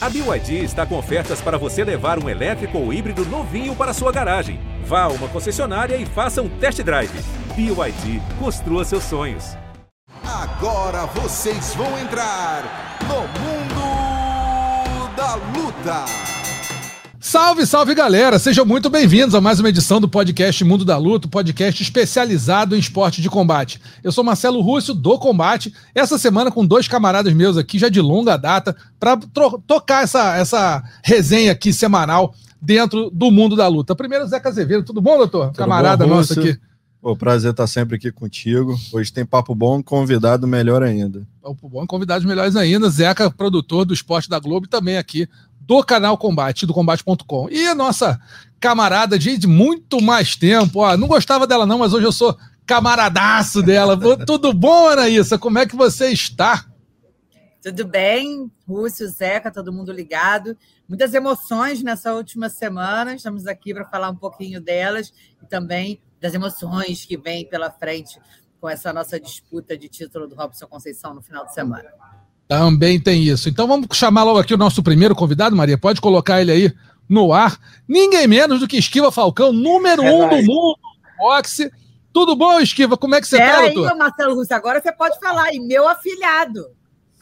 A BYD está com ofertas para você levar um elétrico ou híbrido novinho para sua garagem. Vá a uma concessionária e faça um test drive. BYD, construa seus sonhos. Agora vocês vão entrar no mundo da luta. Salve, salve galera! Sejam muito bem-vindos a mais uma edição do podcast Mundo da Luta, podcast especializado em esporte de combate. Eu sou Marcelo Rússio, do Combate, essa semana com dois camaradas meus aqui, já de longa data, para tocar essa, essa resenha aqui semanal dentro do Mundo da Luta. Primeiro, Zeca Azevedo, tudo bom, doutor? Tudo Camarada bom, nosso aqui. O prazer estar sempre aqui contigo. Hoje tem papo bom, convidado melhor ainda. Papo bom, convidados melhores ainda. Zeca, produtor do Esporte da Globo, também aqui do canal Combate, do combate.com. E a nossa camarada de muito mais tempo, ó, não gostava dela não, mas hoje eu sou camaradaço dela. Tudo bom, Anaísa? Como é que você está? Tudo bem, Rússio, Zeca, todo mundo ligado. Muitas emoções nessa última semana. Estamos aqui para falar um pouquinho delas e também das emoções que vêm pela frente com essa nossa disputa de título do Robson Conceição no final de semana. Também tem isso. Então vamos chamar logo aqui o nosso primeiro convidado, Maria. Pode colocar ele aí no ar. Ninguém menos do que Esquiva Falcão, número é um do mundo boxe. Tudo bom, Esquiva? Como é que você está, doutor? aí, Marcelo Russo, agora você pode falar. E meu afilhado.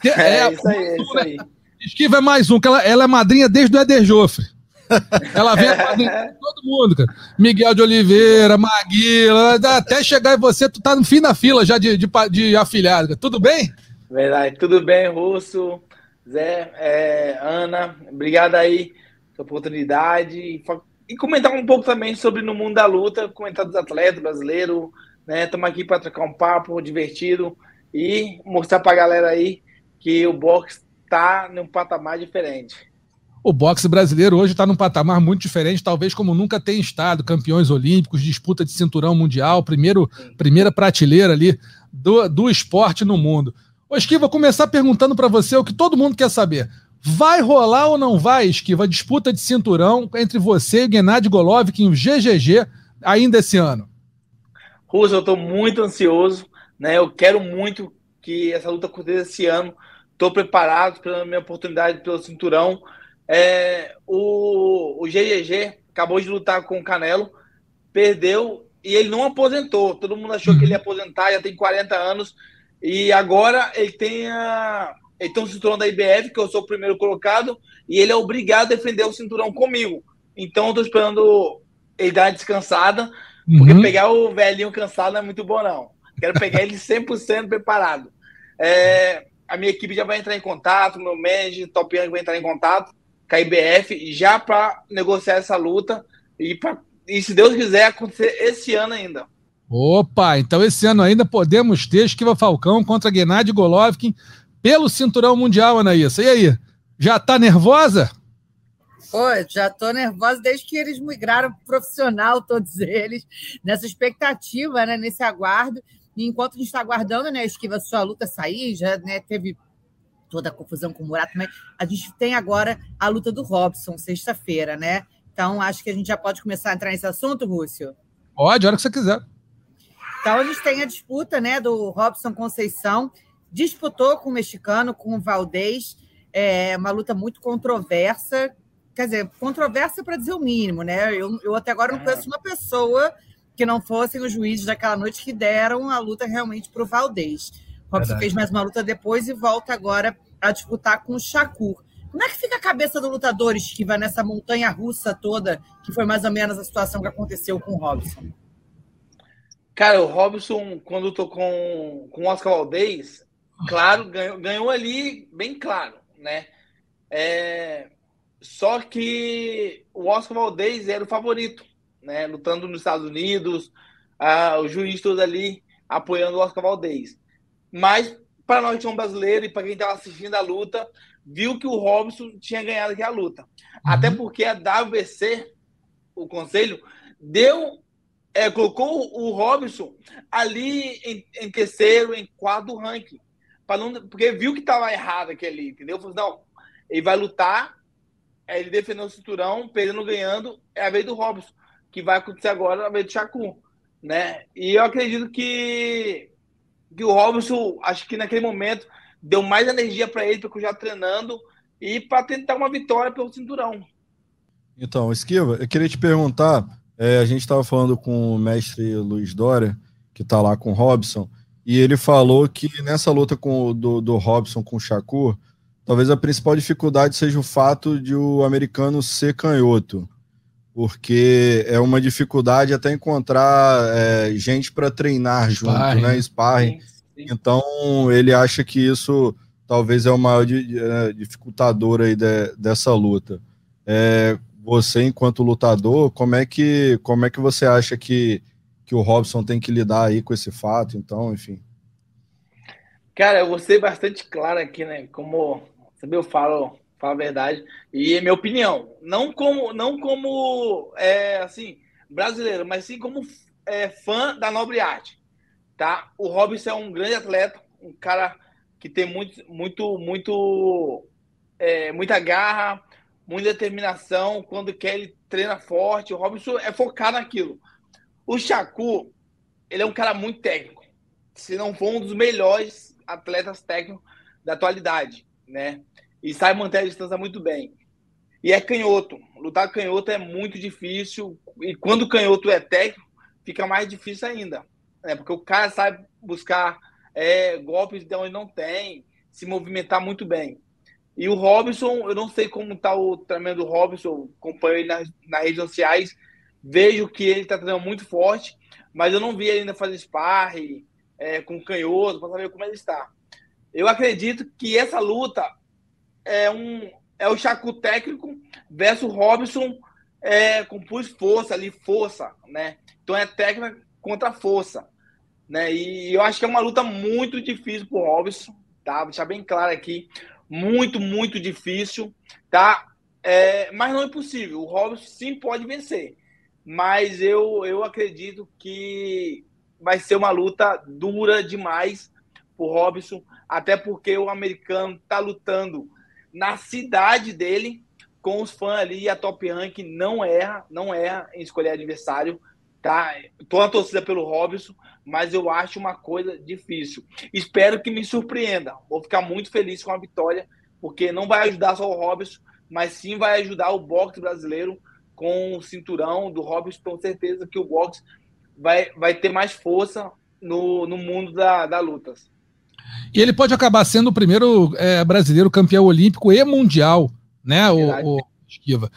É, é, é isso aí, é isso aí. Esquiva é mais um, que ela, ela é madrinha desde o Eder Joffre. Ela vem de todo mundo, cara. Miguel de Oliveira, Maguila, até chegar em você, tu tá no fim da fila já de, de, de afilhado. Tudo bem? Verdade. Tudo bem, Russo, Zé, é, Ana, obrigado aí pela oportunidade. E comentar um pouco também sobre no mundo da luta, comentar dos atletas brasileiros, né? Estamos aqui para trocar um papo divertido e mostrar para a galera aí que o boxe está num patamar diferente. O boxe brasileiro hoje está num patamar muito diferente, talvez como nunca tem estado. Campeões olímpicos, disputa de cinturão mundial, primeiro, primeira prateleira ali do, do esporte no mundo. Ô, Esquiva, começar perguntando para você o que todo mundo quer saber. Vai rolar ou não vai, Esquiva, a disputa de cinturão entre você e o Gennady Golovkin, o GGG, ainda esse ano? Russo, eu estou muito ansioso, né? Eu quero muito que essa luta aconteça esse ano. Estou preparado pela minha oportunidade pelo cinturão. É, o, o GGG acabou de lutar com o Canelo, perdeu e ele não aposentou. Todo mundo achou que ele ia aposentar, já tem 40 anos e agora ele tem a. Ele tem um cinturão da IBF, que eu sou o primeiro colocado, e ele é obrigado a defender o cinturão comigo. Então eu tô esperando ele dar uma descansada, porque uhum. pegar o velhinho cansado não é muito bom, não. Quero pegar ele 100% preparado. É, a minha equipe já vai entrar em contato, meu manager, Top Young vai entrar em contato com a IBF já para negociar essa luta e, pra, e, se Deus quiser, acontecer esse ano ainda. Opa, então esse ano ainda podemos ter Esquiva Falcão contra Gennady Golovkin pelo cinturão mundial, Anaísa. E aí, já tá nervosa? Pô, já tô nervosa desde que eles migraram profissional, todos eles, nessa expectativa, né, nesse aguardo. E enquanto a gente está aguardando, né, Esquiva, sua luta sair, já né, teve toda a confusão com o Murato, mas a gente tem agora a luta do Robson, sexta-feira, né? Então, acho que a gente já pode começar a entrar nesse assunto, Rússio? Pode, a hora que você quiser. Então, eles têm a disputa né, do Robson Conceição, disputou com o mexicano, com o Valdez, é uma luta muito controversa, quer dizer, controversa para dizer o mínimo, né? Eu, eu até agora não conheço uma pessoa que não fossem os juízes daquela noite que deram a luta realmente para o Valdez. Robson Verdade. fez mais uma luta depois e volta agora a disputar com o Shakur. Como é que fica a cabeça do lutador que vai nessa montanha russa toda, que foi mais ou menos a situação que aconteceu com o Robson? Cara, o Robson, quando tô com, com o Oscar Valdez, claro, ganhou, ganhou ali bem claro, né? É, só que o Oscar Valdez era o favorito, né? Lutando nos Estados Unidos, ah, o juiz todo ali apoiando o Oscar Valdez. Mas, para nós que somos brasileiros e para quem estava assistindo a luta, viu que o Robson tinha ganhado aquela luta. Uhum. Até porque a WBC, o conselho, deu é, colocou o Robson ali em, em, terceiro, em quarto ranking. Não, porque viu que estava errado aquele, entendeu? Falou, não, ele vai lutar, ele defendeu o cinturão, perdendo, ganhando, é a vez do Robson, que vai acontecer agora a vez do Shakur, né? E eu acredito que, que o Robson, acho que naquele momento, deu mais energia para ele, porque já treinando, e para tentar uma vitória pelo cinturão. Então, Esquiva, eu queria te perguntar, é, a gente estava falando com o mestre Luiz Dória, que está lá com o Robson, e ele falou que nessa luta com, do, do Robson com o Shakur, talvez a principal dificuldade seja o fato de o americano ser canhoto, porque é uma dificuldade até encontrar é, gente para treinar junto, sparring. né? Sparring. Sim, sim. Então ele acha que isso talvez é o maior é, dificultador aí de, dessa luta. É, você, enquanto lutador, como é que como é que você acha que, que o Robson tem que lidar aí com esse fato? Então, enfim. Cara, eu vou ser bastante claro aqui, né? Como eu falo, falo a verdade. E é minha opinião. Não como, não como é, assim, brasileiro, mas sim como é, fã da nobre arte. Tá? O Robson é um grande atleta, um cara que tem muito, muito, muito, é, muita garra, muita determinação. Quando quer, ele treina forte. O Robson é focado naquilo. O Chacu, ele é um cara muito técnico. Se não for um dos melhores atletas técnicos da atualidade, né? E sabe manter a distância muito bem. E é canhoto. Lutar canhoto é muito difícil. E quando o canhoto é técnico, fica mais difícil ainda. Né? Porque o cara sabe buscar é, golpes de onde não tem, se movimentar muito bem. E o Robson, eu não sei como está o treinamento do Robson, acompanho ele nas, nas redes sociais, vejo que ele está treinando muito forte, mas eu não vi ele ainda fazer sparring é, com canhoto para saber como ele está. Eu acredito que essa luta é um é o Chacu técnico versus Robson é, com pus força ali, força, né? Então é técnica contra força. Né? E eu acho que é uma luta muito difícil para o Robson, tá? Vou deixar bem claro aqui. Muito, muito difícil, tá? É, mas não é impossível. O Robson sim pode vencer. Mas eu, eu acredito que vai ser uma luta dura demais o Robson, até porque o americano está lutando na cidade dele com os fãs ali a Top Rank não erra, não erra em escolher adversário, tá? Tô na torcida pelo Robson, mas eu acho uma coisa difícil. Espero que me surpreenda. Vou ficar muito feliz com a vitória, porque não vai ajudar só o Robson, mas sim vai ajudar o boxe brasileiro com o cinturão do Robson. Tenho certeza que o boxe vai, vai ter mais força no, no mundo da, da lutas. E ele pode acabar sendo o primeiro é, brasileiro campeão olímpico e mundial, né, o, o Esquiva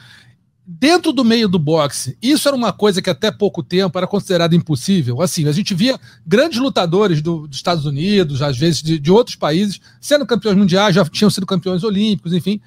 dentro do meio do boxe, isso era uma coisa que até pouco tempo era considerado impossível. Assim, a gente via grandes lutadores do, dos Estados Unidos, às vezes de, de, outros países, sendo campeões mundiais, já tinham sido campeões olímpicos, enfim.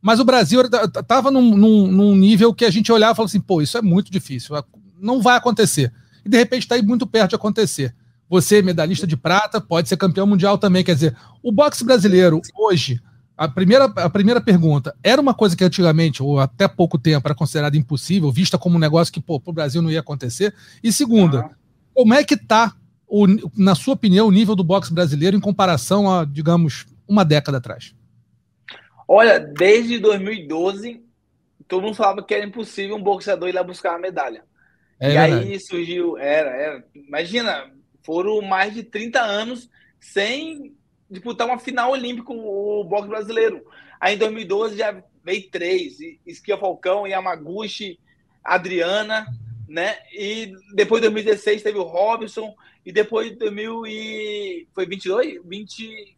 Mas o Brasil estava num, num, num, nível que a gente olhava e falava assim: pô, isso é muito difícil, não vai acontecer. E de repente está aí muito perto de acontecer. Você, medalhista de prata, pode ser campeão mundial também. Quer dizer, o boxe brasileiro hoje a primeira, a primeira pergunta, era uma coisa que antigamente, ou até pouco tempo, era considerada impossível, vista como um negócio que, pô, pro Brasil não ia acontecer? E segunda, uhum. como é que tá, o, na sua opinião, o nível do boxe brasileiro em comparação a, digamos, uma década atrás? Olha, desde 2012, todo mundo falava que era impossível um boxeador ir lá buscar uma medalha. É, e aí surgiu, era, era, imagina, foram mais de 30 anos sem disputar uma final olímpica o boxe brasileiro. Aí em 2012 já veio três: Esquia Falcão, Yamaguchi, Adriana, né? E depois de 2016 teve o Robson, e depois de 2000 e... foi 22? 20...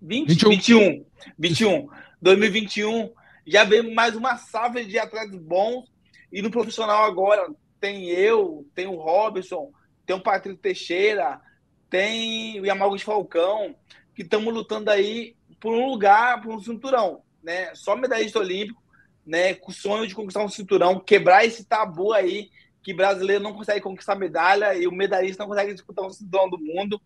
20? 21. 21. 21. 2021 já veio mais uma safra de atletas bons. E no profissional agora tem eu, tem o Robson, tem o Patrick Teixeira, tem o Yamaguchi Falcão que estamos lutando aí por um lugar, por um cinturão, né? Só medalhista olímpico, né? Com o sonho de conquistar um cinturão, quebrar esse tabu aí que brasileiro não consegue conquistar medalha e o medalhista não consegue disputar um cinturão do mundo.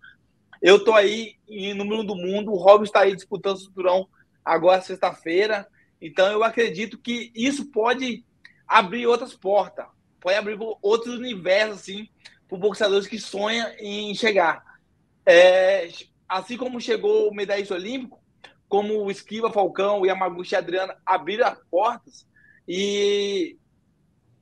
Eu tô aí em número do mundo, o Robson está aí disputando o cinturão agora sexta-feira. Então eu acredito que isso pode abrir outras portas, pode abrir outros universos assim para boxeadores que sonham em chegar. É, assim como chegou o medalhista olímpico, como o Esquiva Falcão e a Yamaguchi Adriana abriram as portas e,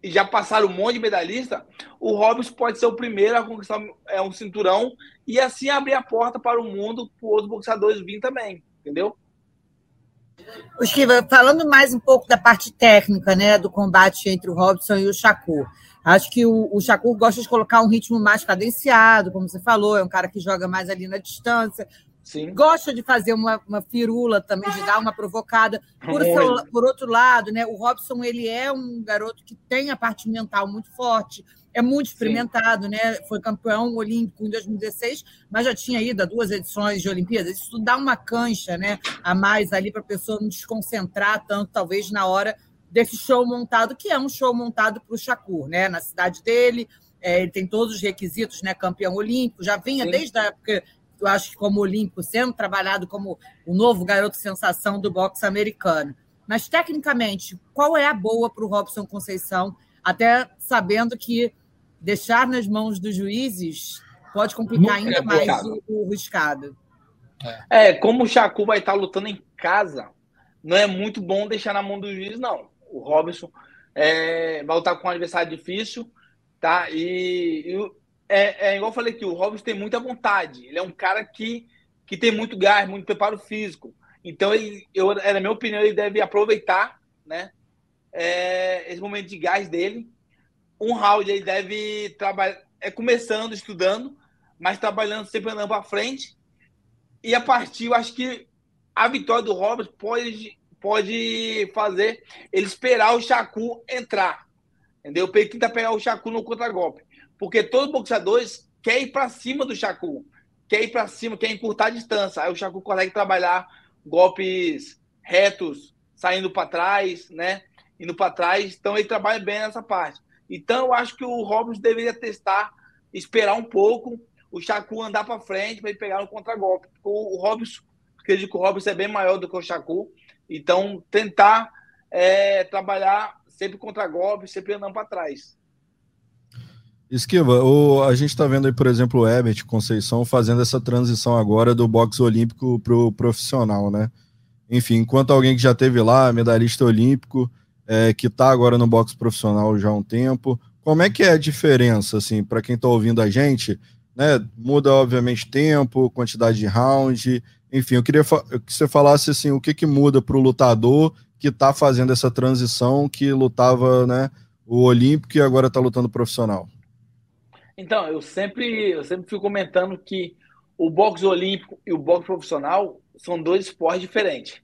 e, já passaram um monte de medalhista, o Robson pode ser o primeiro a conquistar é, um cinturão e assim abrir a porta para o mundo, para outros boxeadores virem também, entendeu? Esquiva, falando mais um pouco da parte técnica, né, do combate entre o Robson e o Shakur. Acho que o, o Shakur gosta de colocar um ritmo mais cadenciado, como você falou, é um cara que joga mais ali na distância. Sim. Gosta de fazer uma, uma firula também, de dar uma provocada. Por, seu, por outro lado, né, o Robson ele é um garoto que tem a parte mental muito forte, é muito experimentado, Sim. né? Foi campeão olímpico em 2016, mas já tinha ido a duas edições de Olimpíadas. Isso dá uma cancha, né? A mais ali para a pessoa não desconcentrar tanto, talvez na hora desse show montado, que é um show montado para o Shakur, né? Na cidade dele, é, ele tem todos os requisitos, né? Campeão olímpico, já vinha Sim. desde a época, eu acho que como olímpico, sendo trabalhado como o novo garoto sensação do boxe americano. Mas, tecnicamente, qual é a boa para o Robson Conceição, até sabendo que deixar nas mãos dos juízes pode complicar Muito ainda mais o, o riscado. É. é, como o Chacu vai estar lutando em casa, não é muito bom deixar na mão do juiz, não. O Robson é, vai lutar com um adversário difícil, tá? E, e é, é, igual eu falei aqui, o Robson tem muita vontade. Ele é um cara que, que tem muito gás, muito preparo físico. Então, ele, eu, na minha opinião, ele deve aproveitar né, é, esse momento de gás dele um round ele deve trabalhar, é começando, estudando, mas trabalhando sempre andando para frente. E a partir, eu acho que a vitória do Robert pode, pode fazer ele esperar o Chacu entrar. Entendeu? Ele tenta pegar o Chacu no contra-golpe. Porque todos os boxeadores querem ir para cima do Chacu. Quer ir para cima, quer encurtar a distância. Aí o Chacu consegue trabalhar golpes retos, saindo para trás, né? Indo para trás. Então ele trabalha bem nessa parte. Então, eu acho que o Robson deveria testar, esperar um pouco, o Chacu andar para frente para ele pegar no contragolpe. O, o Robson, acredito que o Robson é bem maior do que o Chacu, então tentar é, trabalhar sempre contra-golpe, sempre andando para trás. Esquiva, o, a gente está vendo aí, por exemplo, o Herbert Conceição fazendo essa transição agora do boxe olímpico para o profissional, né? Enfim, enquanto alguém que já teve lá, medalhista olímpico, é, que está agora no boxe profissional já há um tempo. Como é que é a diferença, assim, para quem está ouvindo a gente? Né? Muda, obviamente, tempo, quantidade de round, enfim, eu queria que você falasse assim, o que, que muda para o lutador que está fazendo essa transição, que lutava né, o Olímpico e agora está lutando profissional. Então, eu sempre, eu sempre fico comentando que o boxe olímpico e o boxe profissional são dois esportes diferentes,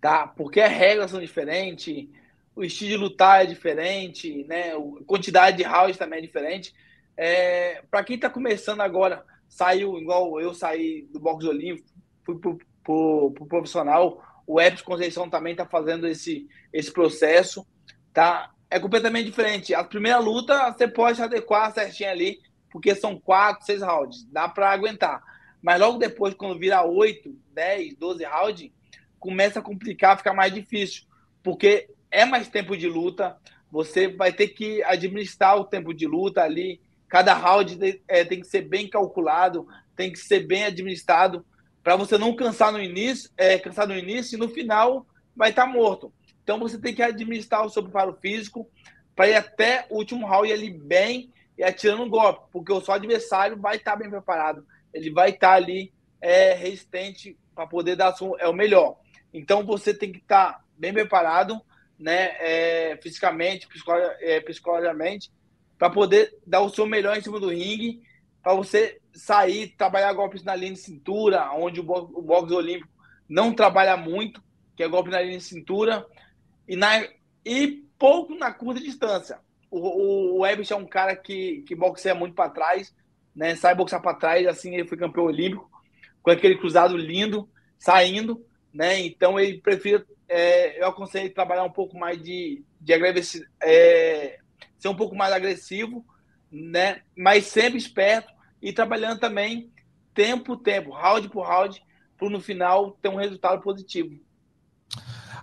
tá? Porque as regras são diferentes, o estilo de lutar é diferente, né? A quantidade de rounds também é diferente. É, para quem está começando agora, saiu igual eu saí do boxe olímpico, fui pro, pro, pro profissional. O Epson Conceição também está fazendo esse, esse processo, tá? É completamente diferente. A primeira luta você pode adequar certinho ali, porque são quatro, seis rounds, dá para aguentar. Mas logo depois, quando vira oito, dez, doze rounds, começa a complicar, fica mais difícil, porque é mais tempo de luta, você vai ter que administrar o tempo de luta ali. Cada round é, tem que ser bem calculado, tem que ser bem administrado para você não cansar no início, é, cansar no início e no final vai estar tá morto. Então você tem que administrar o seu preparo físico para ir até o último round ali bem e atirando um golpe, porque o seu adversário vai estar tá bem preparado, ele vai estar tá ali é, resistente para poder dar é o melhor. Então você tem que estar tá bem preparado né, é, fisicamente, é, psicologicamente, para poder dar o seu melhor em cima do ringue, para você sair, trabalhar golpes na linha de cintura, onde o boxe, o boxe olímpico não trabalha muito, que é golpe na linha de cintura, e, na, e pouco na curta distância. O, o, o é um cara que, que boxeia muito para trás, né, sai boxear para trás, assim ele foi campeão olímpico, com aquele cruzado lindo, saindo, né, então ele prefere é, eu aconselho trabalhar um pouco mais de, de é, ser um pouco mais agressivo, né? Mas sempre esperto e trabalhando também tempo tempo, round por round, para no final ter um resultado positivo.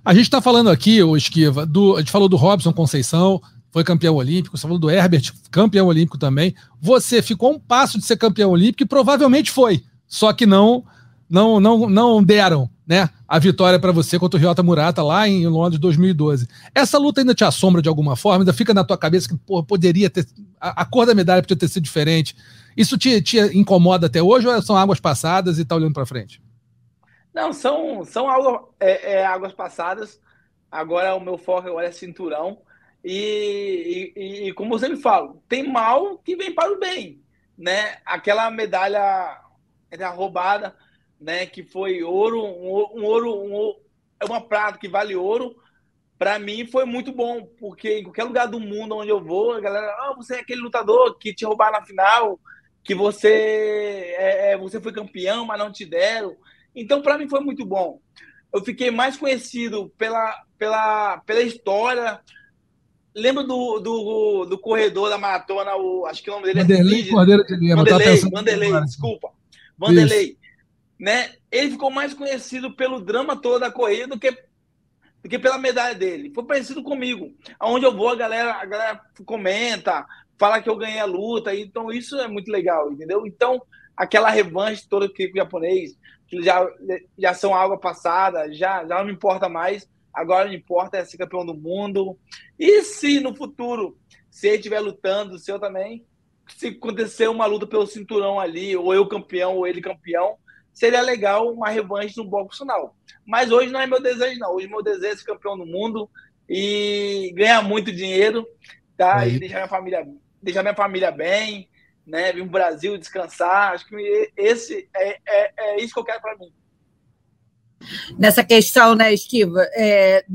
A gente está falando aqui, o Esquiva, do, a gente falou do Robson Conceição, foi campeão olímpico, você falou do Herbert, campeão olímpico também. Você ficou um passo de ser campeão olímpico e provavelmente foi, só que não não não não deram né, a vitória para você contra o Ryota Murata lá em Londres 2012. Essa luta ainda te assombra de alguma forma? Ainda fica na tua cabeça que poderia ter. A, a, cor da medalha podia ter sido diferente. Isso te, te incomoda até hoje ou são águas passadas e tá olhando para frente? Não, são, são água, é, é, águas passadas. Agora o meu foco agora é cinturão. E, e, e, como eu sempre falo, tem mal que vem para o bem. Né? Aquela medalha roubada, né? que foi ouro, um, um ouro, um, é uma prata que vale ouro. Para mim foi muito bom, porque em qualquer lugar do mundo onde eu vou, a galera, ah, você é aquele lutador que te roubaram na final, que você é, é, você foi campeão, mas não te deram. Então, para mim foi muito bom. Eu fiquei mais conhecido pela, pela, pela história. Lembro do, do, do corredor da maratona, o, acho que o nome dele Vanderlei é Cordeiro de Lima. Vanderlei, Vanderlei, desculpa. Vanderlei. Né? Ele ficou mais conhecido pelo drama todo da corrida do que, do que pela medalha dele. Foi parecido comigo. Aonde eu vou, a galera, a galera comenta, fala que eu ganhei a luta. Então, isso é muito legal, entendeu? Então, aquela revanche toda que o japonês, que já, já são água passada, já, já não me importa mais. Agora não importa é ser campeão do mundo. E se no futuro, se ele estiver lutando, se eu também, se acontecer uma luta pelo cinturão ali, ou eu campeão, ou ele campeão, seria legal uma revanche no bloco final. Mas hoje não é meu desejo, não. Hoje meu desejo é ser campeão do mundo e ganhar muito dinheiro, tá? Aí. E deixar minha família, deixar minha família bem, né? Vir pro Brasil descansar. Acho que esse é, é, é isso que eu quero para mim. Nessa questão, né, Esquiva, é,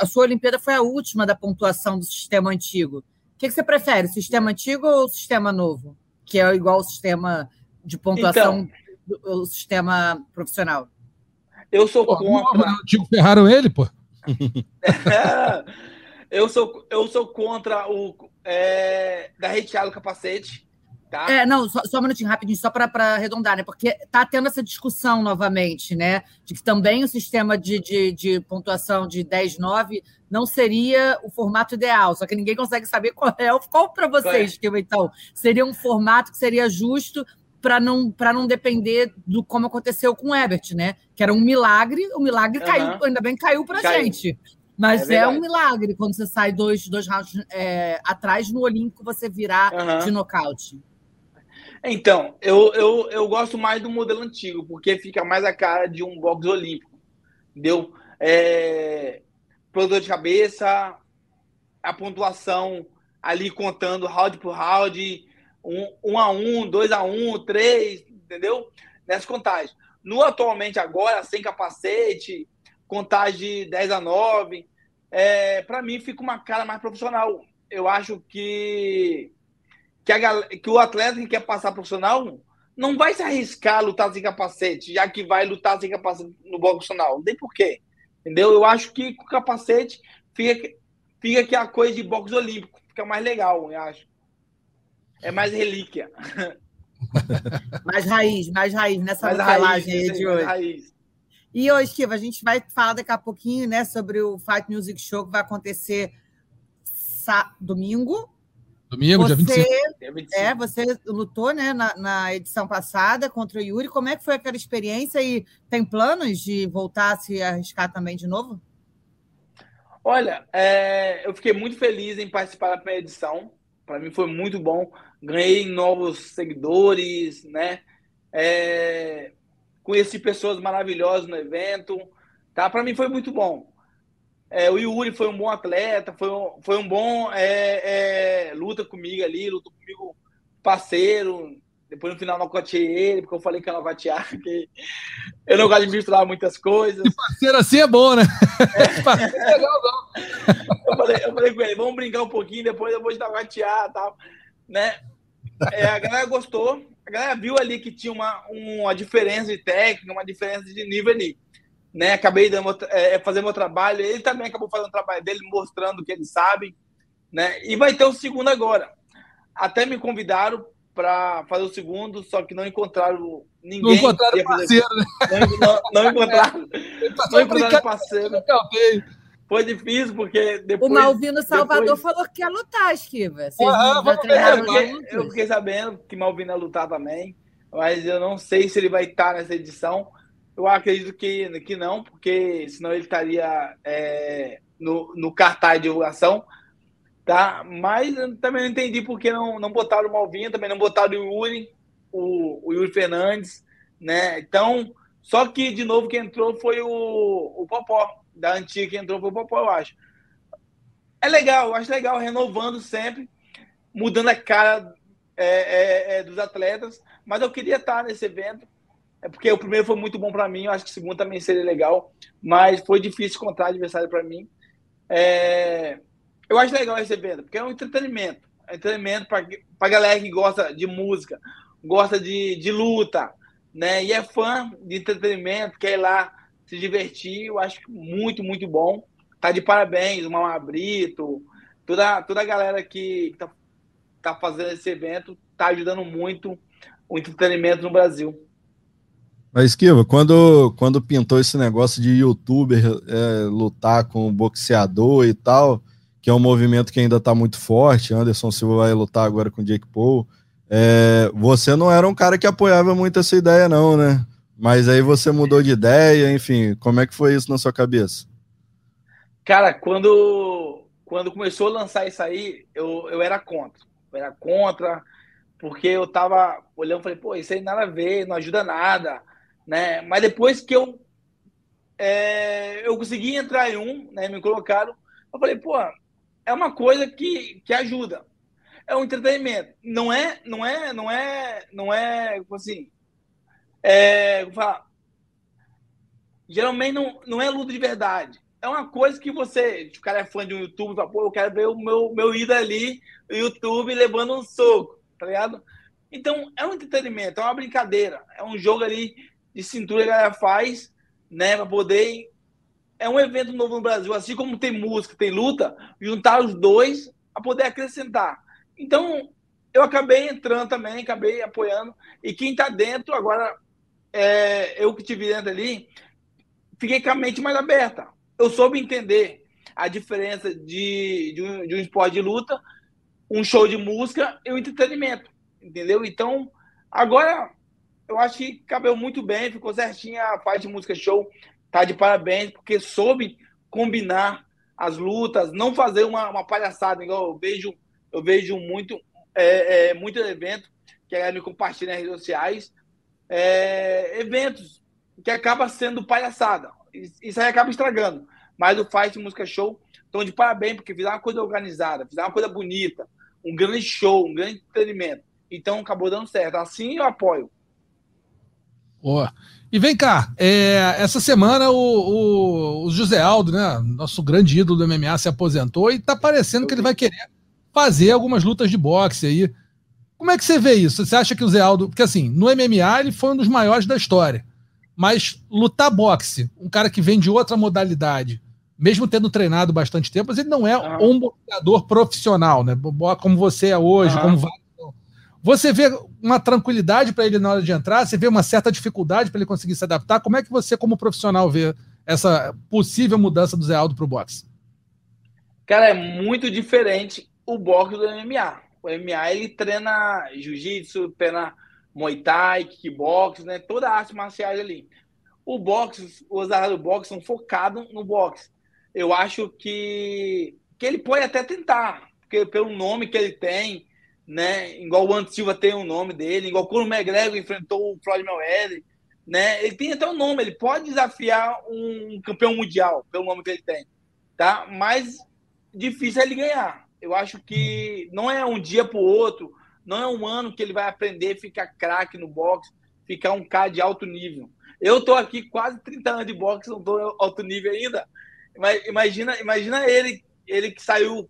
a sua Olimpíada foi a última da pontuação do sistema antigo. O que, que você prefere, o sistema antigo ou o sistema novo? Que é igual ao sistema de pontuação então, do sistema profissional? Eu sou pô, contra. O antigo ferraram ele, pô. eu, sou, eu sou contra o é, da retirada do capacete. Tá? É, não, só, só um minutinho, rapidinho, só para arredondar, né? Porque está tendo essa discussão novamente, né? De que também o sistema de, de, de pontuação de 10-9 não seria o formato ideal, só que ninguém consegue saber qual é. Qual para vocês, que então? Seria um formato que seria justo para não, não depender do como aconteceu com o Ebert, né? Que era um milagre, o milagre uhum. caiu, ainda bem caiu para a gente. Mas é, é, um milagre quando você sai dois, dois rounds é, atrás no Olímpico, você virar uhum. de nocaute. Então, eu, eu, eu gosto mais do modelo antigo, porque fica mais a cara de um boxe olímpico. Entendeu? É, produtor de cabeça, a pontuação ali contando round por round, um, um a um, dois a um, três, entendeu? Nessas contagens. No atualmente agora, sem capacete, contagem de 10 a 9, é, para mim fica uma cara mais profissional. Eu acho que que, a, que o atleta que quer passar profissional não vai se arriscar a lutar sem capacete, já que vai lutar sem capacete no boxe profissional. Não tem porquê. Entendeu? Eu acho que com capacete fica, fica que a coisa de boxe olímpico fica mais legal, eu acho. É mais relíquia. mais raiz, mais raiz nessa mais modelagem aí de hoje. Raiz. E hoje, Kiva, a gente vai falar daqui a pouquinho né, sobre o Fight Music Show que vai acontecer domingo, Domingo, você, dia 25. É, você lutou né, na, na, edição passada contra o Yuri. Como é que foi aquela experiência e tem planos de voltar a se arriscar também de novo? Olha, é, eu fiquei muito feliz em participar da primeira edição. Para mim foi muito bom. Ganhei novos seguidores, né? É, conheci pessoas maravilhosas no evento. Tá? Para mim foi muito bom. É, o Yuri foi um bom atleta, foi um, foi um bom é, é, luta comigo ali, lutou comigo parceiro. Depois no final não coteei ele, porque eu falei que eu não cotear, porque eu não gosto de misturar muitas coisas. E parceiro assim é bom, né? É. parceiro é legal, não. Eu falei, eu falei com ele, vamos brincar um pouquinho, depois eu vou te dar cotear e tal. Né? É, a galera gostou, a galera viu ali que tinha uma, uma diferença de técnica, uma diferença de nível ali né? Acabei de é, fazer meu trabalho. Ele também acabou fazendo o trabalho dele, mostrando que ele sabe, né? E vai ter o segundo agora. Até me convidaram para fazer o segundo, só que não encontraram ninguém. Não encontraram parceiro, né? Não, não, não encontraram, não encontraram parceiro. Foi difícil, porque depois. O Malvino Salvador depois... falou que ia lutar, Esquiva. Vocês ah, já treinaram eu, eu fiquei sabendo que Malvino ia lutar também, mas eu não sei se ele vai estar nessa edição. Eu acredito que, que não, porque senão ele estaria é, no, no cartaz de divulgação. Tá? Mas eu também não entendi porque não, não botaram o Malvinho, também não botaram o Yuri, o, o Yuri Fernandes. Né? Então, Só que, de novo, quem entrou foi o, o Popó. Da antiga que entrou foi o Popó, eu acho. É legal, eu acho legal, renovando sempre, mudando a cara é, é, é, dos atletas. Mas eu queria estar nesse evento. É porque o primeiro foi muito bom para mim, eu acho que o segundo também seria legal. Mas foi difícil encontrar adversário para mim. É, eu acho legal esse evento, porque é um entretenimento. É um entretenimento para galera que gosta de música, gosta de, de luta, né? E é fã de entretenimento, quer ir lá se divertir, eu acho muito, muito bom. Tá de parabéns, o Mamá Brito, toda, toda a galera que tá, tá fazendo esse evento, tá ajudando muito o entretenimento no Brasil. Mas, Esquiva, quando, quando pintou esse negócio de youtuber é, lutar com boxeador e tal, que é um movimento que ainda está muito forte, Anderson Silva vai lutar agora com Jake Paul, é, você não era um cara que apoiava muito essa ideia, não, né? Mas aí você mudou de ideia, enfim, como é que foi isso na sua cabeça? Cara, quando, quando começou a lançar isso aí, eu, eu era contra. Eu era contra, porque eu tava olhando e falei, pô, isso aí nada a ver, não ajuda nada, né? Mas depois que eu é, eu consegui entrar em um, né? Me colocaram, eu falei, pô, é uma coisa que, que ajuda é um entretenimento. Não é, não é, não é, não é, assim, é, geralmente não, não é luta de verdade. É uma coisa que você, o cara é fã de um YouTube, fala, pô, eu quero ver o meu, meu ídolo ali no YouTube levando um soco, tá ligado? Então, é um entretenimento, é uma brincadeira, é um jogo ali de cintura que a galera faz, né, pra poder. É um evento novo no Brasil, assim como tem música, tem luta, juntar os dois a poder acrescentar. Então, eu acabei entrando também, acabei apoiando. E quem está dentro, agora, é, eu que tive dentro ali, fiquei com a mente mais aberta. Eu soube entender a diferença de, de, um, de um esporte de luta, um show de música e um entretenimento. Entendeu? Então, agora, eu acho que cabeu muito bem, ficou certinha a parte de música show. Tá de parabéns, porque soube combinar as lutas, não fazer uma, uma palhaçada, igual eu vejo eu vejo muito, é, é, muito evento que a me compartilha nas redes sociais, é, eventos que acaba sendo palhaçada. Isso aí acaba estragando. Mas o Fight Música Show estão de parabéns, porque fizeram uma coisa organizada, fizeram uma coisa bonita, um grande show, um grande entretenimento. Então acabou dando certo. Assim eu apoio. Boa. E vem cá, é, essa semana o, o, o, José Aldo, né, nosso grande ídolo do MMA, se aposentou e tá parecendo que ele vai querer fazer algumas lutas de boxe aí. Como é que você vê isso? Você acha que o Zé Aldo. Porque assim, no MMA ele foi um dos maiores da história. Mas lutar boxe, um cara que vem de outra modalidade, mesmo tendo treinado bastante tempo, mas ele não é um boxeador profissional, né? Como você é hoje, como vai. Você vê uma tranquilidade para ele na hora de entrar? Você vê uma certa dificuldade para ele conseguir se adaptar? Como é que você, como profissional, vê essa possível mudança do Zé Aldo para o boxe? Cara, é muito diferente o boxe do MMA. O MMA ele treina jiu-jitsu, treina muay thai, kickbox, né? Toda a arte marciais ali. O boxe, os do boxe são focados no boxe. Eu acho que, que ele pode até tentar, porque pelo nome que ele tem, né? Igual o Anderson Silva tem o nome dele, igual o McGregor enfrentou o Floyd Mayweather, né? Ele tem até um nome, ele pode desafiar um campeão mundial pelo nome que ele tem, tá? Mas difícil é ele ganhar. Eu acho que não é um dia para o outro, não é um ano que ele vai aprender, ficar craque no boxe, ficar um cara de alto nível. Eu estou aqui quase 30 anos de boxe, não estou alto nível ainda. Imagina, imagina ele, ele que saiu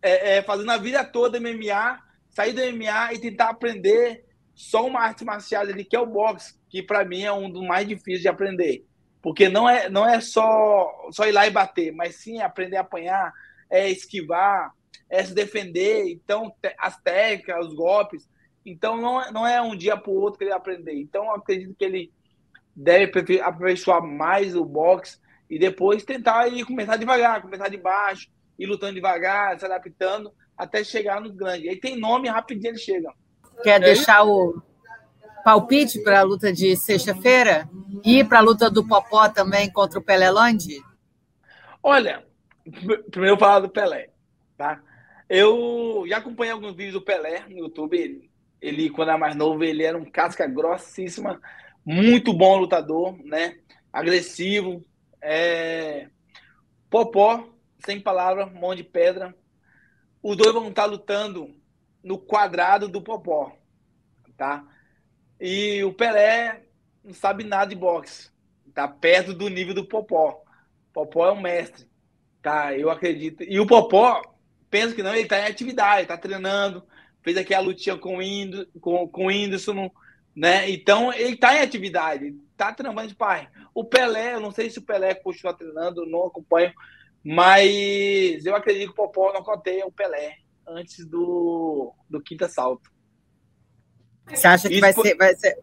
é, é, fazendo a vida toda MMA, sair do MMA e tentar aprender só uma arte marcial ali, que é o boxe, que para mim é um dos mais difíceis de aprender. Porque não é, não é só, só ir lá e bater, mas sim aprender a apanhar, é esquivar, é se defender, então as técnicas, os golpes. Então não, é, não é um dia para o outro que ele vai aprender. Então eu acredito que ele deve aperfeiçoar mais o boxe e depois tentar ir começar devagar, começar de baixo, ir lutando devagar, se adaptando até chegar nos grandes. Aí tem nome rapidinho ele chega. Quer é deixar o palpite para a luta de sexta-feira e para a luta do Popó também contra o Pelé Lande? Olha, primeiro falar do Pelé, tá? Eu já acompanhei alguns vídeos do Pelé no YouTube. Ele, ele, quando era mais novo, ele era um casca grossíssima. muito bom lutador, né? Agressivo. É... Popó, sem palavra, mão de pedra. Os dois vão estar lutando no quadrado do Popó, tá? E o Pelé não sabe nada de boxe, tá perto do nível do Popó. Popó é um mestre, tá? Eu acredito. E o Popó, penso que não, ele tá em atividade, tá treinando, fez aqui a lutinha com o, Indo, com, com o Whindersson, né? Então ele tá em atividade, tá treinando de pai. O Pelé, eu não sei se o Pelé continua treinando, não acompanho, mas eu acredito que o Popó não conteia o Pelé antes do, do quinto assalto. Você acha que vai, por... ser, vai ser.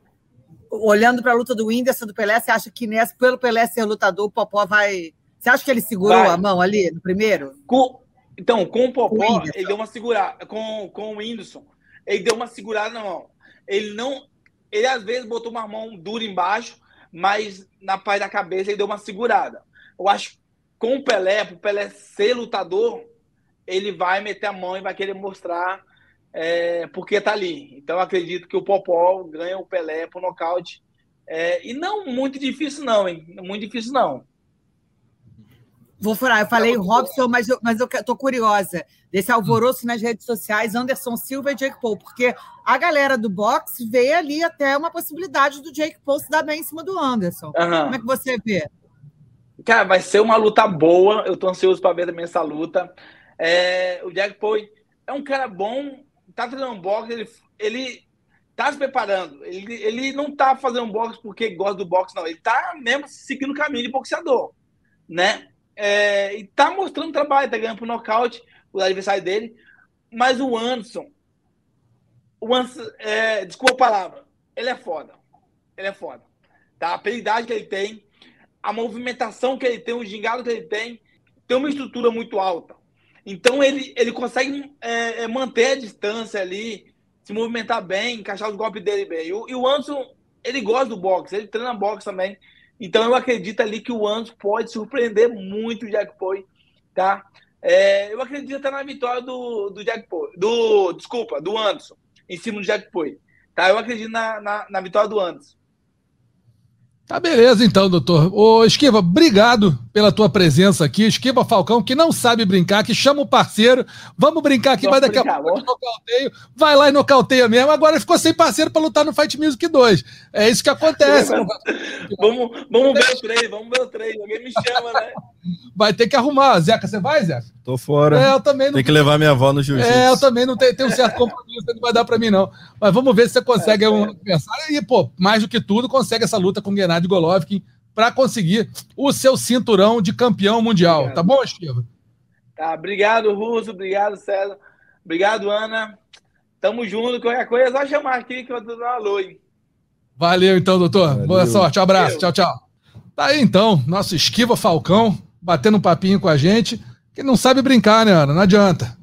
Olhando para a luta do Whindersson do Pelé, você acha que nessa, pelo Pelé ser lutador, o Popó vai. Você acha que ele segurou vai. a mão ali no primeiro? Com... Então, com o Popó, o ele deu uma segurada. Com, com o Whindersson, ele deu uma segurada na mão. Ele não. Ele às vezes botou uma mão dura embaixo, mas na parte da cabeça ele deu uma segurada. Eu acho que com o Pelé, para o Pelé ser lutador, ele vai meter a mão e vai querer mostrar é, porque tá ali. Então acredito que o Popó ganha o Pelé por nocaute. É, e não muito difícil, não, hein? Muito difícil, não. Vou furar, eu falei Robson, mas eu, mas eu tô curiosa desse alvoroço nas redes sociais, Anderson Silva e Jake Paul, porque a galera do boxe vê ali até uma possibilidade do Jake Paul se dar bem em cima do Anderson. Uhum. Como é que você vê? Cara, vai ser uma luta boa. Eu tô ansioso para ver também essa luta. É, o Jack Paul é um cara bom, tá treinando boxe, ele, ele tá se preparando. Ele, ele não tá fazendo boxe porque gosta do boxe, não. Ele tá mesmo seguindo o caminho de boxeador, né? É, e tá mostrando trabalho, tá ganhando por nocaute o adversário dele. Mas o Anderson, o Anderson, é, desculpa a palavra, ele é foda. Ele é foda. Tá? A habilidade que ele tem, a movimentação que ele tem, o gingado que ele tem, tem uma estrutura muito alta. Então ele, ele consegue é, é, manter a distância ali, se movimentar bem, encaixar os golpes dele bem. E o, e o Anderson, ele gosta do boxe, ele treina boxe também. Então eu acredito ali que o Anderson pode surpreender muito o Jack Poy, tá? É, eu acredito até na vitória do, do Jack Poy, do, desculpa, do Anderson, em cima do Jack Poy, tá? Eu acredito na, na, na vitória do Anderson. Tá beleza então, doutor. Ô, Esquiva, obrigado pela tua presença aqui. Esquiva Falcão, que não sabe brincar, que chama o parceiro. Vamos brincar aqui, Vamos mas daqui brincar, a pouco nocauteio. Vai lá e nocauteia mesmo. Agora ficou sem parceiro para lutar no Fight Music 2. É isso que acontece. vamos, vamos ver o treino, vamos ver o treino. Alguém me chama, né? Vai ter que arrumar. Zeca, você vai, Zeca? Tô fora. É, eu também não... Tem que levar minha avó no jiu-jitsu. É, eu também não tenho, tenho um certo compromisso, não vai dar para mim, não. Mas vamos ver se você consegue é, um adversário. E, pô, mais do que tudo, consegue essa luta com o Gennady Golovkin para conseguir o seu cinturão de campeão mundial. Obrigado. Tá bom, Esquiva? Tá, obrigado, Russo. Obrigado, César. Obrigado, Ana. Tamo junto. Qualquer coisa é só chamar aqui que eu dar um alô. Hein? Valeu, então, doutor. Valeu. Boa sorte. Um abraço. Valeu. Tchau, tchau. Tá aí, então, nosso Esquiva Falcão batendo um papinho com a gente, que não sabe brincar, né, Ana? Não adianta.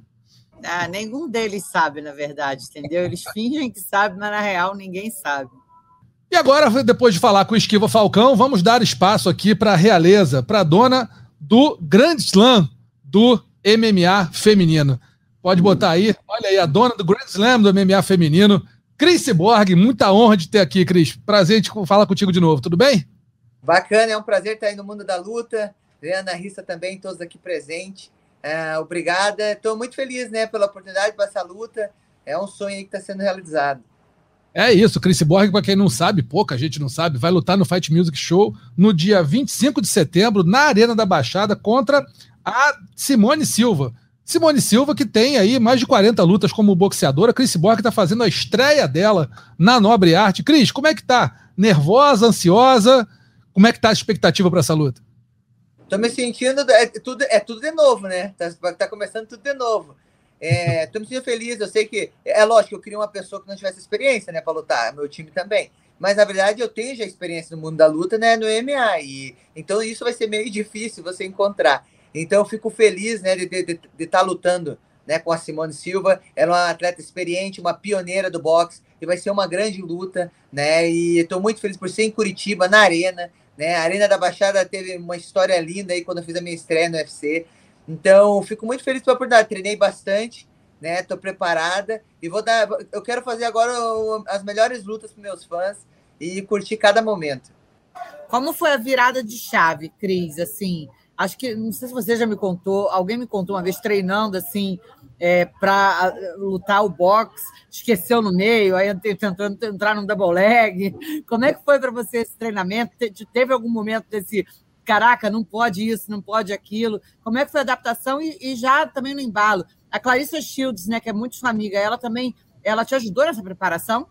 Ah, nenhum deles sabe, na verdade, entendeu? Eles fingem que sabem, mas na real ninguém sabe. E agora, depois de falar com o Esquiva Falcão, vamos dar espaço aqui para a realeza, para a dona do Grand Slam do MMA feminino. Pode botar aí, olha aí, a dona do Grand Slam do MMA feminino, Cris Borg. Muita honra de ter aqui, Cris. Prazer de falar contigo de novo, tudo bem? Bacana, é um prazer estar aí no mundo da luta. Ana Rissa também, todos aqui presentes. É, obrigada. Estou muito feliz né, pela oportunidade para essa luta. É um sonho que está sendo realizado. É isso, Chris Borg, para quem não sabe, pouca gente não sabe, vai lutar no Fight Music Show no dia 25 de setembro, na Arena da Baixada, contra a Simone Silva. Simone Silva, que tem aí mais de 40 lutas como boxeadora. Chris Borg está fazendo a estreia dela na Nobre Arte. Cris, como é que tá? Nervosa, ansiosa? Como é que tá a expectativa para essa luta? Tô me sentindo. É tudo, é tudo de novo, né? Tá, tá começando tudo de novo. É, tô me sentindo feliz. Eu sei que. É lógico, eu queria uma pessoa que não tivesse experiência, né, para lutar. Meu time também. Mas na verdade eu tenho já experiência no mundo da luta, né, no MMA. E, então isso vai ser meio difícil você encontrar. Então eu fico feliz, né, de estar tá lutando né, com a Simone Silva. Ela é uma atleta experiente, uma pioneira do boxe. E vai ser uma grande luta, né? E estou muito feliz por ser em Curitiba, na Arena. Né? A Arena da Baixada teve uma história linda aí quando eu fiz a minha estreia no UFC. Então, fico muito feliz pela oportunidade. Treinei bastante, né? Tô preparada e vou dar. Eu quero fazer agora as melhores lutas para meus fãs e curtir cada momento. Como foi a virada de chave, Cris? Assim, acho que não sei se você já me contou, alguém me contou uma vez treinando assim é, para lutar o boxe, esqueceu no meio, aí tentando entrar no double leg. Como é que foi para você esse treinamento? Teve algum momento desse caraca, não pode isso, não pode aquilo? Como é que foi a adaptação e, e já também no embalo? A Clarissa Shields, né, que é muito sua amiga, ela também, ela te ajudou nessa preparação?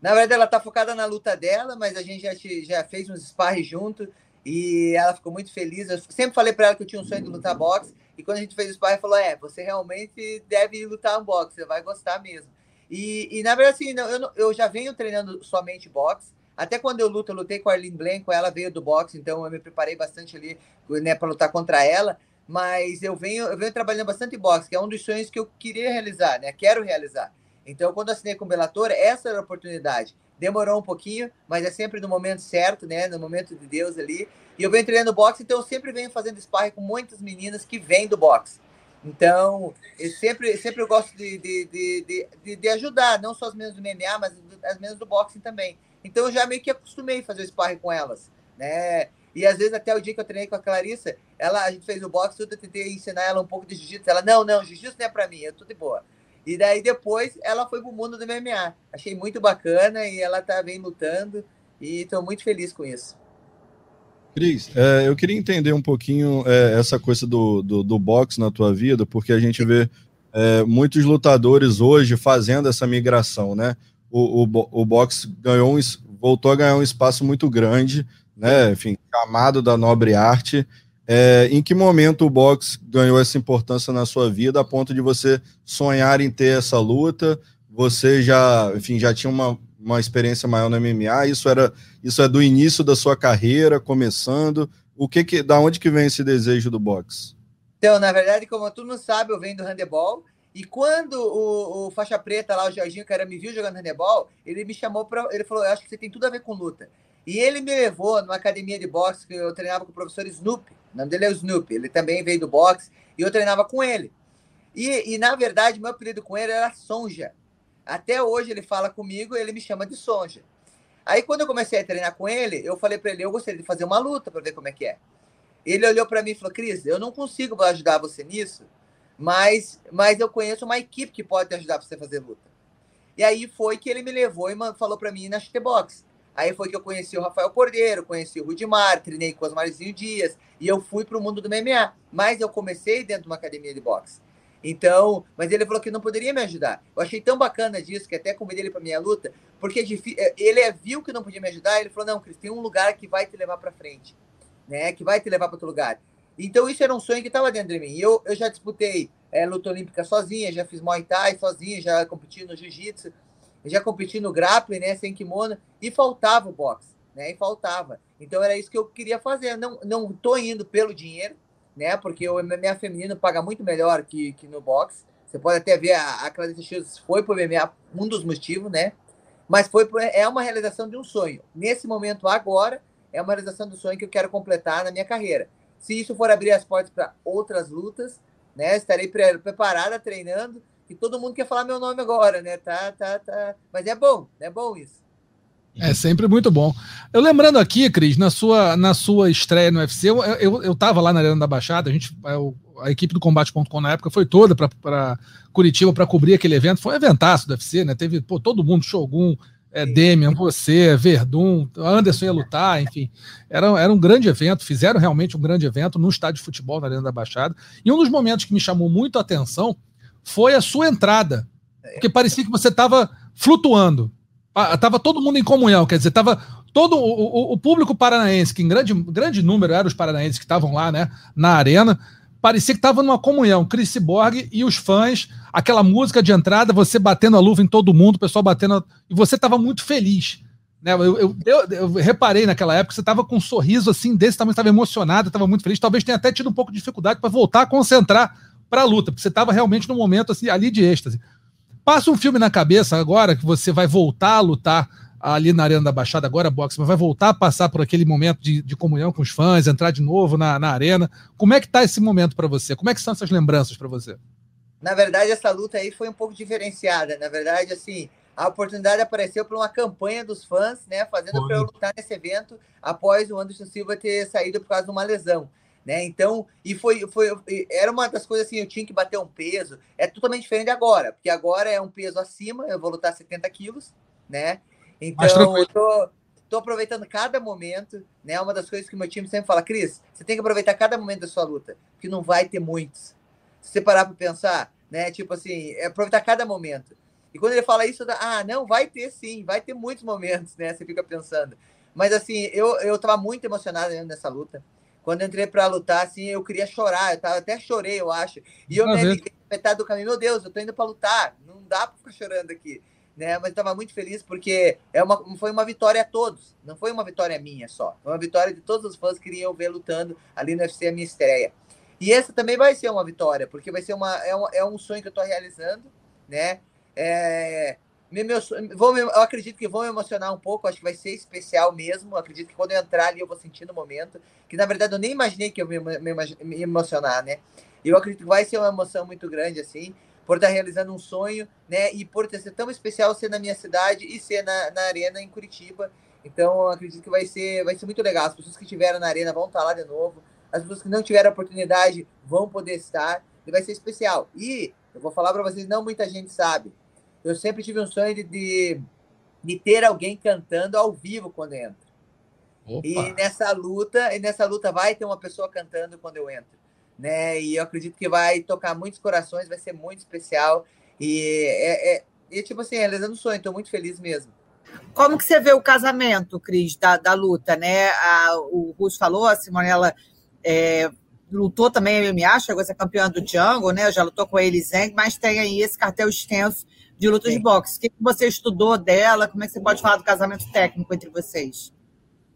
Na verdade, ela está focada na luta dela, mas a gente já, já fez uns sparring junto e ela ficou muito feliz. Eu sempre falei para ela que eu tinha um sonho de lutar boxe e quando a gente fez o sparring, falou: É, você realmente deve lutar um boxe, você vai gostar mesmo. E, e na verdade, assim, eu, eu já venho treinando somente boxe. Até quando eu luto, eu lutei com a Arlene Blanco, ela veio do boxe, então eu me preparei bastante ali né, para lutar contra ela. Mas eu venho, eu venho trabalhando bastante boxe, que é um dos sonhos que eu queria realizar, né? Quero realizar. Então, quando assinei com o Bellator, essa era a oportunidade. Demorou um pouquinho, mas é sempre no momento certo, né? No momento de Deus ali. E eu venho treinando boxe, então eu sempre venho fazendo sparring com muitas meninas que vêm do boxe. Então, eu sempre, sempre eu gosto de, de, de, de, de ajudar, não só as meninas do MMA, mas as meninas do boxing também. Então, eu já meio que acostumei a fazer sparring com elas, né? E às vezes, até o dia que eu treinei com a Clarissa, ela, a gente fez o boxe, tudo, eu tentei ensinar ela um pouco de jiu-jitsu. Ela, não, não, jiu-jitsu não é pra mim, eu tô de boa. E daí depois ela foi pro mundo do MMA. Achei muito bacana e ela tá bem lutando e estou muito feliz com isso. Cris, é, eu queria entender um pouquinho é, essa coisa do, do, do boxe na tua vida, porque a gente vê é, muitos lutadores hoje fazendo essa migração, né? O, o, o boxe ganhou um, voltou a ganhar um espaço muito grande, né? Enfim, chamado da nobre arte. É, em que momento o boxe ganhou essa importância na sua vida a ponto de você sonhar em ter essa luta? Você já, enfim, já tinha uma, uma experiência maior no MMA? Isso era, isso é do início da sua carreira, começando? O que que, da onde que vem esse desejo do boxe? Então, na verdade, como tu não sabe, eu venho do handebol. E quando o, o, faixa preta lá, o Jorginho, que era me viu jogando handebol, ele me chamou para, ele falou, eu acho que você tem tudo a ver com luta. E ele me levou numa academia de boxe que eu treinava com o professor Snoop. O nome dele é o Snoop. Ele também veio do boxe e eu treinava com ele. E, e na verdade, meu apelido com ele era Sonja. Até hoje ele fala comigo, ele me chama de Sonja. Aí quando eu comecei a treinar com ele, eu falei para ele, eu gostaria de fazer uma luta para ver como é que é. Ele olhou para mim e falou: "Cris, eu não consigo ajudar você nisso, mas mas eu conheço uma equipe que pode te ajudar para você fazer luta". E aí foi que ele me levou e falou para mim na Chutebox. Aí foi que eu conheci o Rafael Cordeiro, conheci o Rudimar, treinei com o Osmarzinho Dias e eu fui para o mundo do MMA. Mas eu comecei dentro de uma academia de boxe. Então, mas ele falou que não poderia me ajudar. Eu achei tão bacana disso que até convidei ele para minha luta, porque é é, ele viu que não podia me ajudar. Ele falou: Não, Cris, tem um lugar que vai te levar para frente, né? Que vai te levar para outro lugar. Então, isso era um sonho que estava dentro de mim. Eu, eu já disputei é, luta olímpica sozinha, já fiz Muay Thai sozinha, já competi no Jiu-Jitsu já competi no grappling, né, sem kimono, e faltava o boxe, né, e faltava. Então era isso que eu queria fazer. Não, não tô indo pelo dinheiro, né, porque o MMA feminino paga muito melhor que, que no boxe. Você pode até ver a, a Clarissa Shields foi pro MMA, um dos motivos, né, mas foi é uma realização de um sonho. Nesse momento agora, é uma realização do sonho que eu quero completar na minha carreira. Se isso for abrir as portas para outras lutas, né, estarei pre preparada, treinando que todo mundo quer falar meu nome agora, né? Tá, tá, tá. Mas é bom, é bom isso. É sempre muito bom. Eu lembrando aqui, Cris, na sua, na sua estreia no UFC, eu, eu, eu tava lá na Arena da Baixada, a gente, a equipe do Combate.com na época foi toda para Curitiba para cobrir aquele evento. Foi um eventaço do UFC, né? Teve pô, todo mundo, Shogun, é, Demian, você, Verdun, Anderson ia lutar, enfim. Era, era um grande evento, fizeram realmente um grande evento no estádio de futebol na Arena da Baixada. E um dos momentos que me chamou muito a atenção foi a sua entrada. Porque parecia que você estava flutuando. Estava todo mundo em comunhão, quer dizer, estava todo o, o, o, público paranaense, que em grande, grande número eram os paranaenses que estavam lá, né, na arena, parecia que estava numa comunhão. Chris Borg e os fãs, aquela música de entrada, você batendo a luva em todo mundo, o pessoal batendo. E você estava muito feliz. Né? Eu, eu, eu, eu, reparei naquela época, você estava com um sorriso assim, desse tamanho, estava emocionado, estava muito feliz. Talvez tenha até tido um pouco de dificuldade para voltar a concentrar para a luta, porque você estava realmente num momento assim, ali de êxtase. Passa um filme na cabeça agora que você vai voltar a lutar ali na Arena da Baixada, agora boxe, mas vai voltar a passar por aquele momento de, de comunhão com os fãs, entrar de novo na, na arena. Como é que tá esse momento para você? Como é que são essas lembranças para você? Na verdade, essa luta aí foi um pouco diferenciada. Na verdade, assim, a oportunidade apareceu por uma campanha dos fãs, né, fazendo para eu lutar nesse evento após o Anderson Silva ter saído por causa de uma lesão. Né? Então, e foi, foi, era uma das coisas assim, eu tinha que bater um peso. É totalmente diferente agora, porque agora é um peso acima, eu vou lutar 70 quilos, né? Então, eu tô, tô aproveitando cada momento, né? Uma das coisas que o meu time sempre fala, Cris, você tem que aproveitar cada momento da sua luta, porque não vai ter muitos. Se você parar para pensar, né? Tipo assim, é aproveitar cada momento. E quando ele fala isso, ah, não, vai ter sim, vai ter muitos momentos, né? Você fica pensando. Mas assim, eu, eu tava muito emocionado nessa luta. Quando eu entrei para lutar, assim, eu queria chorar, eu tava, até chorei, eu acho. E eu me metade do caminho, meu Deus, eu tô indo para lutar, não dá para ficar chorando aqui. Né, mas estava muito feliz porque é uma, foi uma vitória a todos, não foi uma vitória minha só, foi uma vitória de todos os fãs que queriam ver lutando ali no UFC a minha estreia. E essa também vai ser uma vitória, porque vai ser uma, é, um, é um sonho que eu estou realizando, né? É, me, meu, vou, eu acredito que vão me emocionar um pouco, acho que vai ser especial mesmo. Acredito que quando eu entrar ali eu vou sentir no momento, que na verdade eu nem imaginei que eu me, me, me emocionar, né? Eu acredito que vai ser uma emoção muito grande, assim, por estar realizando um sonho, né? E por ter sido tão especial ser na minha cidade e ser na, na arena em Curitiba. Então, acredito que vai ser, vai ser muito legal. As pessoas que estiveram na arena vão estar lá de novo. As pessoas que não tiveram oportunidade vão poder estar. E vai ser especial. E eu vou falar para vocês, não muita gente sabe eu sempre tive um sonho de, de, de ter alguém cantando ao vivo quando entra. Opa. E nessa luta, e nessa luta vai ter uma pessoa cantando quando eu entro, né? E eu acredito que vai tocar muitos corações, vai ser muito especial e é, é, é tipo assim, realizando um sonho. Estou muito feliz mesmo. Como que você vê o casamento, Cris, da, da luta, né? A, o Russo falou, a Simonella é, lutou também MMA, chegou a ser campeã do Django, né? Já lutou com a Eliseng, mas tem aí esse cartel extenso de luta Sim. de boxe. O que você estudou dela? Como é que você pode falar do casamento técnico entre vocês?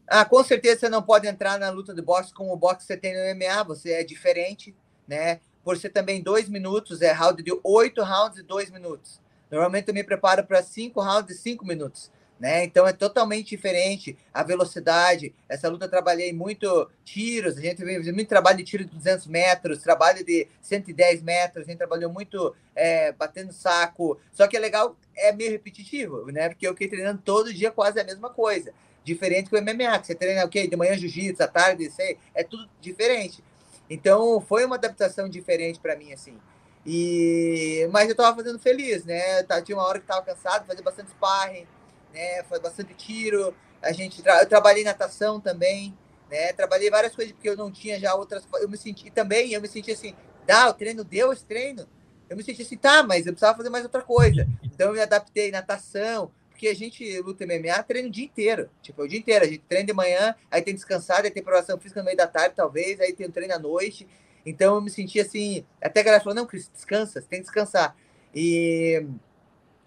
Ah, com certeza você não pode entrar na luta de boxe com o boxe que você tem no MMA, você é diferente, né? Por ser também dois minutos, é round de oito rounds e dois minutos. Normalmente eu me preparo para cinco rounds e cinco minutos né? Então é totalmente diferente a velocidade. Essa luta eu trabalhei muito tiros, a gente fez muito trabalho de tiro de 200 metros, trabalho de 110 metros, a gente trabalhou muito é, batendo saco. Só que é legal, é meio repetitivo, né? Porque eu fiquei treinando todo dia quase a mesma coisa. Diferente que o MMA, que você treina o quê? De manhã jiu-jitsu, à tarde, sei, é tudo diferente. Então foi uma adaptação diferente para mim, assim. E... Mas eu tava fazendo feliz, né? Tinha uma hora que tava cansado, fazia bastante sparring, né? Foi bastante tiro. A gente tra eu trabalhei natação também, né? Trabalhei várias coisas porque eu não tinha já outras. Eu me senti também, eu me senti assim, dá, o treino deu esse treino. Eu me senti assim, tá, mas eu precisava fazer mais outra coisa. Então eu me adaptei natação, porque a gente luta MMA treina o dia inteiro. Tipo, o dia inteiro. A gente treina de manhã, aí tem descansado, aí tem preparação física no meio da tarde, talvez, aí tem um treino à noite. Então eu me senti assim, até a galera falou, não, Cris, descansa, você tem que descansar. E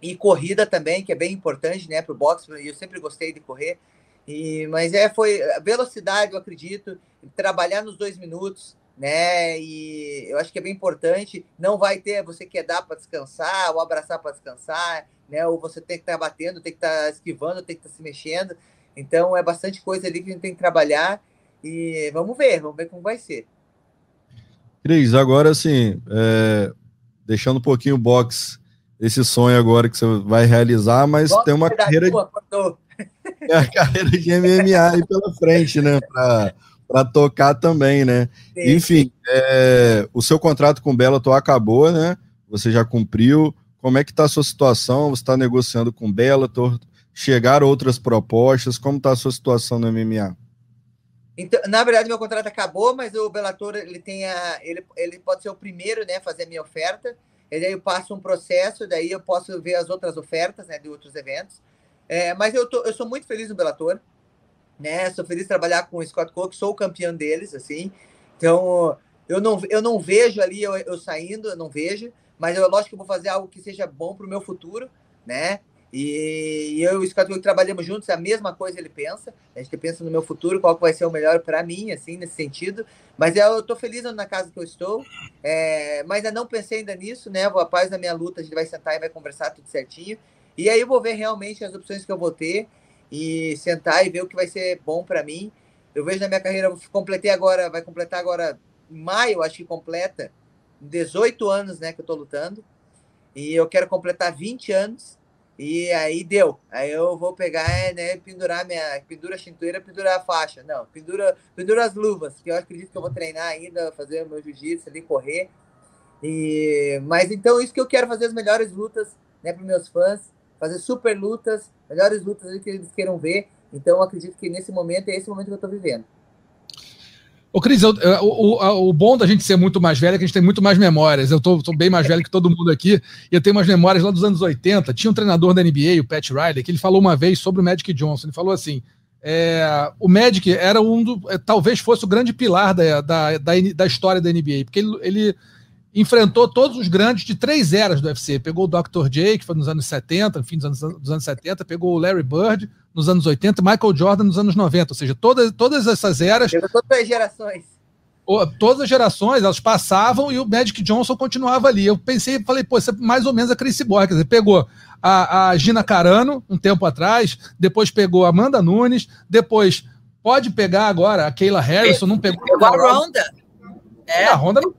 e corrida também, que é bem importante, né, para o boxe. Eu sempre gostei de correr. E, mas é, foi velocidade, eu acredito, trabalhar nos dois minutos, né? E eu acho que é bem importante. Não vai ter você quer dar para descansar, ou abraçar para descansar, né? Ou você tem que estar tá batendo, tem que estar tá esquivando, tem que estar tá se mexendo. Então é bastante coisa ali que a gente tem que trabalhar. E vamos ver, vamos ver como vai ser. Cris, agora assim, é, deixando um pouquinho o boxe esse sonho agora que você vai realizar, mas tem uma carreira de, é a carreira de MMA aí pela frente, né? Para tocar também, né? Sim. Enfim, é, o seu contrato com o Bellator acabou, né? Você já cumpriu. Como é que está a sua situação? Você está negociando com o Bellator? Chegaram outras propostas? Como está a sua situação no MMA? Então, na verdade, meu contrato acabou, mas o Bellator ele tem a, ele, ele pode ser o primeiro, né, fazer a minha oferta e daí eu passo um processo, daí eu posso ver as outras ofertas, né, de outros eventos. É, mas eu, tô, eu sou muito feliz no Bellator, né? Sou feliz de trabalhar com o Scott Cook, sou o campeão deles, assim. Então, eu não, eu não vejo ali eu, eu saindo, eu não vejo, mas eu lógico que eu vou fazer algo que seja bom para o meu futuro, né? E, e eu e o Scott Cook trabalhamos juntos, a mesma coisa ele pensa. A gente pensa no meu futuro, qual vai ser o melhor para mim, assim, nesse sentido. Mas eu estou feliz na casa que eu estou, é, mas ainda não pensei ainda nisso, né? Vou após da minha luta, a gente vai sentar e vai conversar tudo certinho. E aí eu vou ver realmente as opções que eu vou ter e sentar e ver o que vai ser bom para mim. Eu vejo na minha carreira, completei agora, vai completar agora em maio, acho que completa 18 anos, né, que eu estou lutando. E eu quero completar 20 anos E aí deu. Aí eu vou pegar, né, pendurar minha. Pendura a cintura, pendurar a faixa. Não, pendura, pendura as luvas, que eu acredito que eu vou treinar ainda, fazer o meu jiu-jitsu ali, correr. E, mas então, isso que eu quero fazer as melhores lutas, né, para meus fãs, fazer super lutas, melhores lutas que eles queiram ver. Então, acredito que nesse momento é esse momento que eu estou vivendo. Ô, Cris, eu, o, o, o, bom da gente ser muito mais velho é que a gente tem muito mais memórias. Eu tô, tô, bem mais velho que todo mundo aqui, e eu tenho umas memórias lá dos anos 80. Tinha um treinador da NBA, o Pat Riley, que ele falou uma vez sobre o Magic Johnson. Ele falou assim: é, o Magic era um do. É, talvez fosse o grande pilar da, da, da, da história da NBA, porque ele, ele enfrentou todos os grandes de três eras do UFC. Pegou o Dr. J, que foi nos anos 70, fim dos anos, dos anos 70, pegou o Larry Bird nos anos 80, Michael Jordan nos anos 90. Ou seja, todas, todas essas eras. Todas as gerações. Todas as gerações, elas passavam e o Magic Johnson continuava ali. Eu pensei, falei, pô, isso é mais ou menos a Chris Boy. Quer dizer, pegou a, a Gina Carano um tempo atrás, depois pegou a Amanda Nunes, depois pode pegar agora a Keila Harrison, não pegou. Pegou a Ronda. É. A Ronda não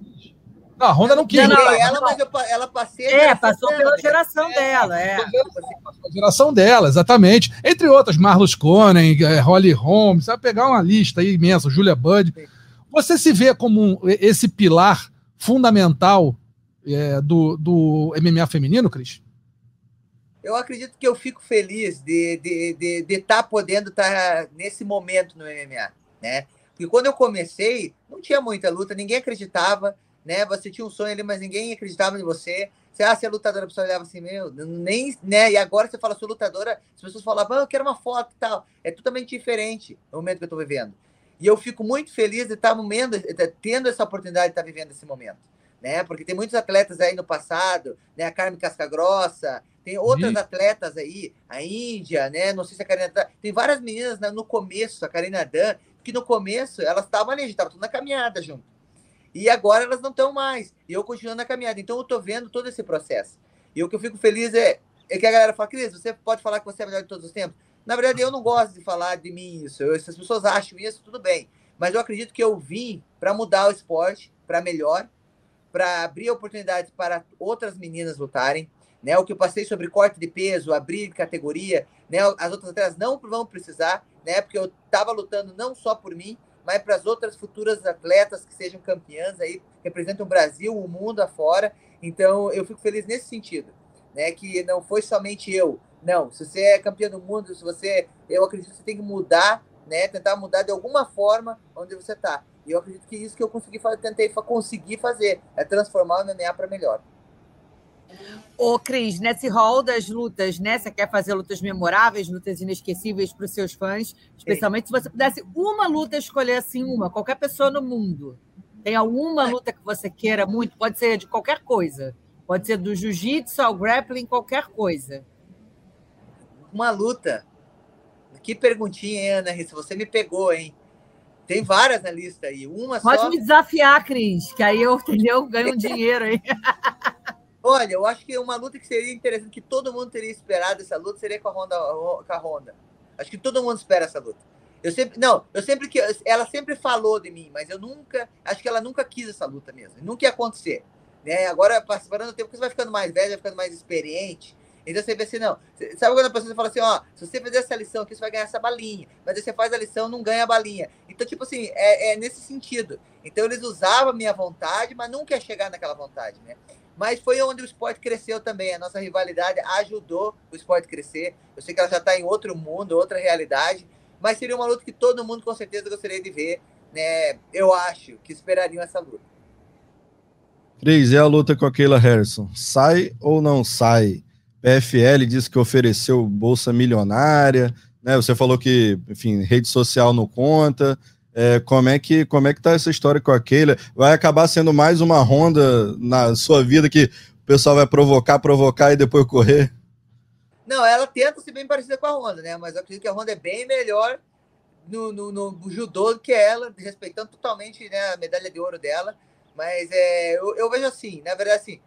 não, a Honda não quis. Não, não, ela, mas eu, ela passei. É, passou pela geração é, dela, é. Passou pela geração dela, exatamente. Entre outras, Marlos Conen, é, Holly Holmes, você vai pegar uma lista aí imensa, Julia Budd. Você se vê como um, esse pilar fundamental é, do, do MMA feminino, Cris? Eu acredito que eu fico feliz de estar de, de, de tá podendo estar tá nesse momento no MMA, né? Porque quando eu comecei, não tinha muita luta, ninguém acreditava né? Você tinha um sonho ali, mas ninguém acreditava em você. Você, ah, você é lutadora, a pessoa olhava assim, meu, nem, né? E agora você fala, sou lutadora, as pessoas falavam, ah, eu quero uma foto e tal. É totalmente diferente o momento que eu tô vivendo. E eu fico muito feliz de estar momento, tendo essa oportunidade de estar vivendo esse momento. Né? Porque tem muitos atletas aí no passado, né? A Carmen Casca Grossa, tem outras atletas aí, a Índia, né? Não sei se a Karina tem várias meninas né, no começo, a Karina Dan, que no começo elas estavam ali, estavam tudo na caminhada junto. E agora elas não estão mais. E eu continuo na caminhada. Então eu estou vendo todo esse processo. E o que eu fico feliz é, é que a galera fala, Cris, você pode falar que você é melhor de todos os tempos? Na verdade, eu não gosto de falar de mim isso. Eu, se as pessoas acham isso, tudo bem. Mas eu acredito que eu vim para mudar o esporte para melhor, para abrir oportunidades para outras meninas lutarem. Né, o que eu passei sobre corte de peso, abrir categoria, né, as outras atletas não vão precisar, né, porque eu estava lutando não só por mim, mas para as outras futuras atletas que sejam campeãs aí, representam o Brasil, o mundo afora. Então, eu fico feliz nesse sentido, né? Que não foi somente eu. Não, se você é campeão do mundo, se você, eu acredito que você tem que mudar, né? Tentar mudar de alguma forma onde você está. E eu acredito que isso que eu consegui tentei conseguir fazer, é transformar o MMA para melhor. Ô, Cris, nesse hall das lutas, né? Você quer fazer lutas memoráveis, lutas inesquecíveis para os seus fãs, especialmente Sim. se você pudesse uma luta escolher assim, uma, qualquer pessoa no mundo. Tem alguma luta que você queira muito? Pode ser de qualquer coisa. Pode ser do jiu-jitsu ao grappling, qualquer coisa. Uma luta. Que perguntinha, hein, Ana? Se você me pegou, hein? Tem várias na lista aí. Uma Pode só... me desafiar, Cris, que aí eu, entendeu? ganho um dinheiro aí. Olha, eu acho que uma luta que seria interessante, que todo mundo teria esperado essa luta, seria com a Honda. Com a Honda. Acho que todo mundo espera essa luta. Eu sempre, não, eu sempre que ela sempre falou de mim, mas eu nunca, acho que ela nunca quis essa luta mesmo. Nunca ia acontecer, né? Agora participando do tempo você vai ficando mais velho, vai ficando mais experiente. Então você vê assim, não. Sabe quando a pessoa fala assim, ó, se você fizer essa lição aqui, você vai ganhar essa balinha. Mas aí você faz a lição, não ganha a balinha. Então, tipo assim, é, é nesse sentido. Então eles usavam a minha vontade, mas nunca ia chegar naquela vontade, né? Mas foi onde o esporte cresceu também. A nossa rivalidade ajudou o esporte crescer. Eu sei que ela já está em outro mundo, outra realidade, mas seria uma luta que todo mundo com certeza gostaria de ver. Né? Eu acho que esperariam essa luta. Cris, e a luta com a Keila Harrison? Sai ou não sai? PFL disse que ofereceu bolsa milionária, né? Você falou que, enfim, rede social não conta. É, como é que como é que tá essa história com a Keila? Vai acabar sendo mais uma ronda na sua vida que o pessoal vai provocar, provocar e depois correr? Não, ela tenta ser bem parecida com a Honda, né? Mas eu acredito que a Honda é bem melhor no, no, no judô do que ela, respeitando totalmente né, a medalha de ouro dela. Mas é, eu, eu vejo assim, na verdade, assim,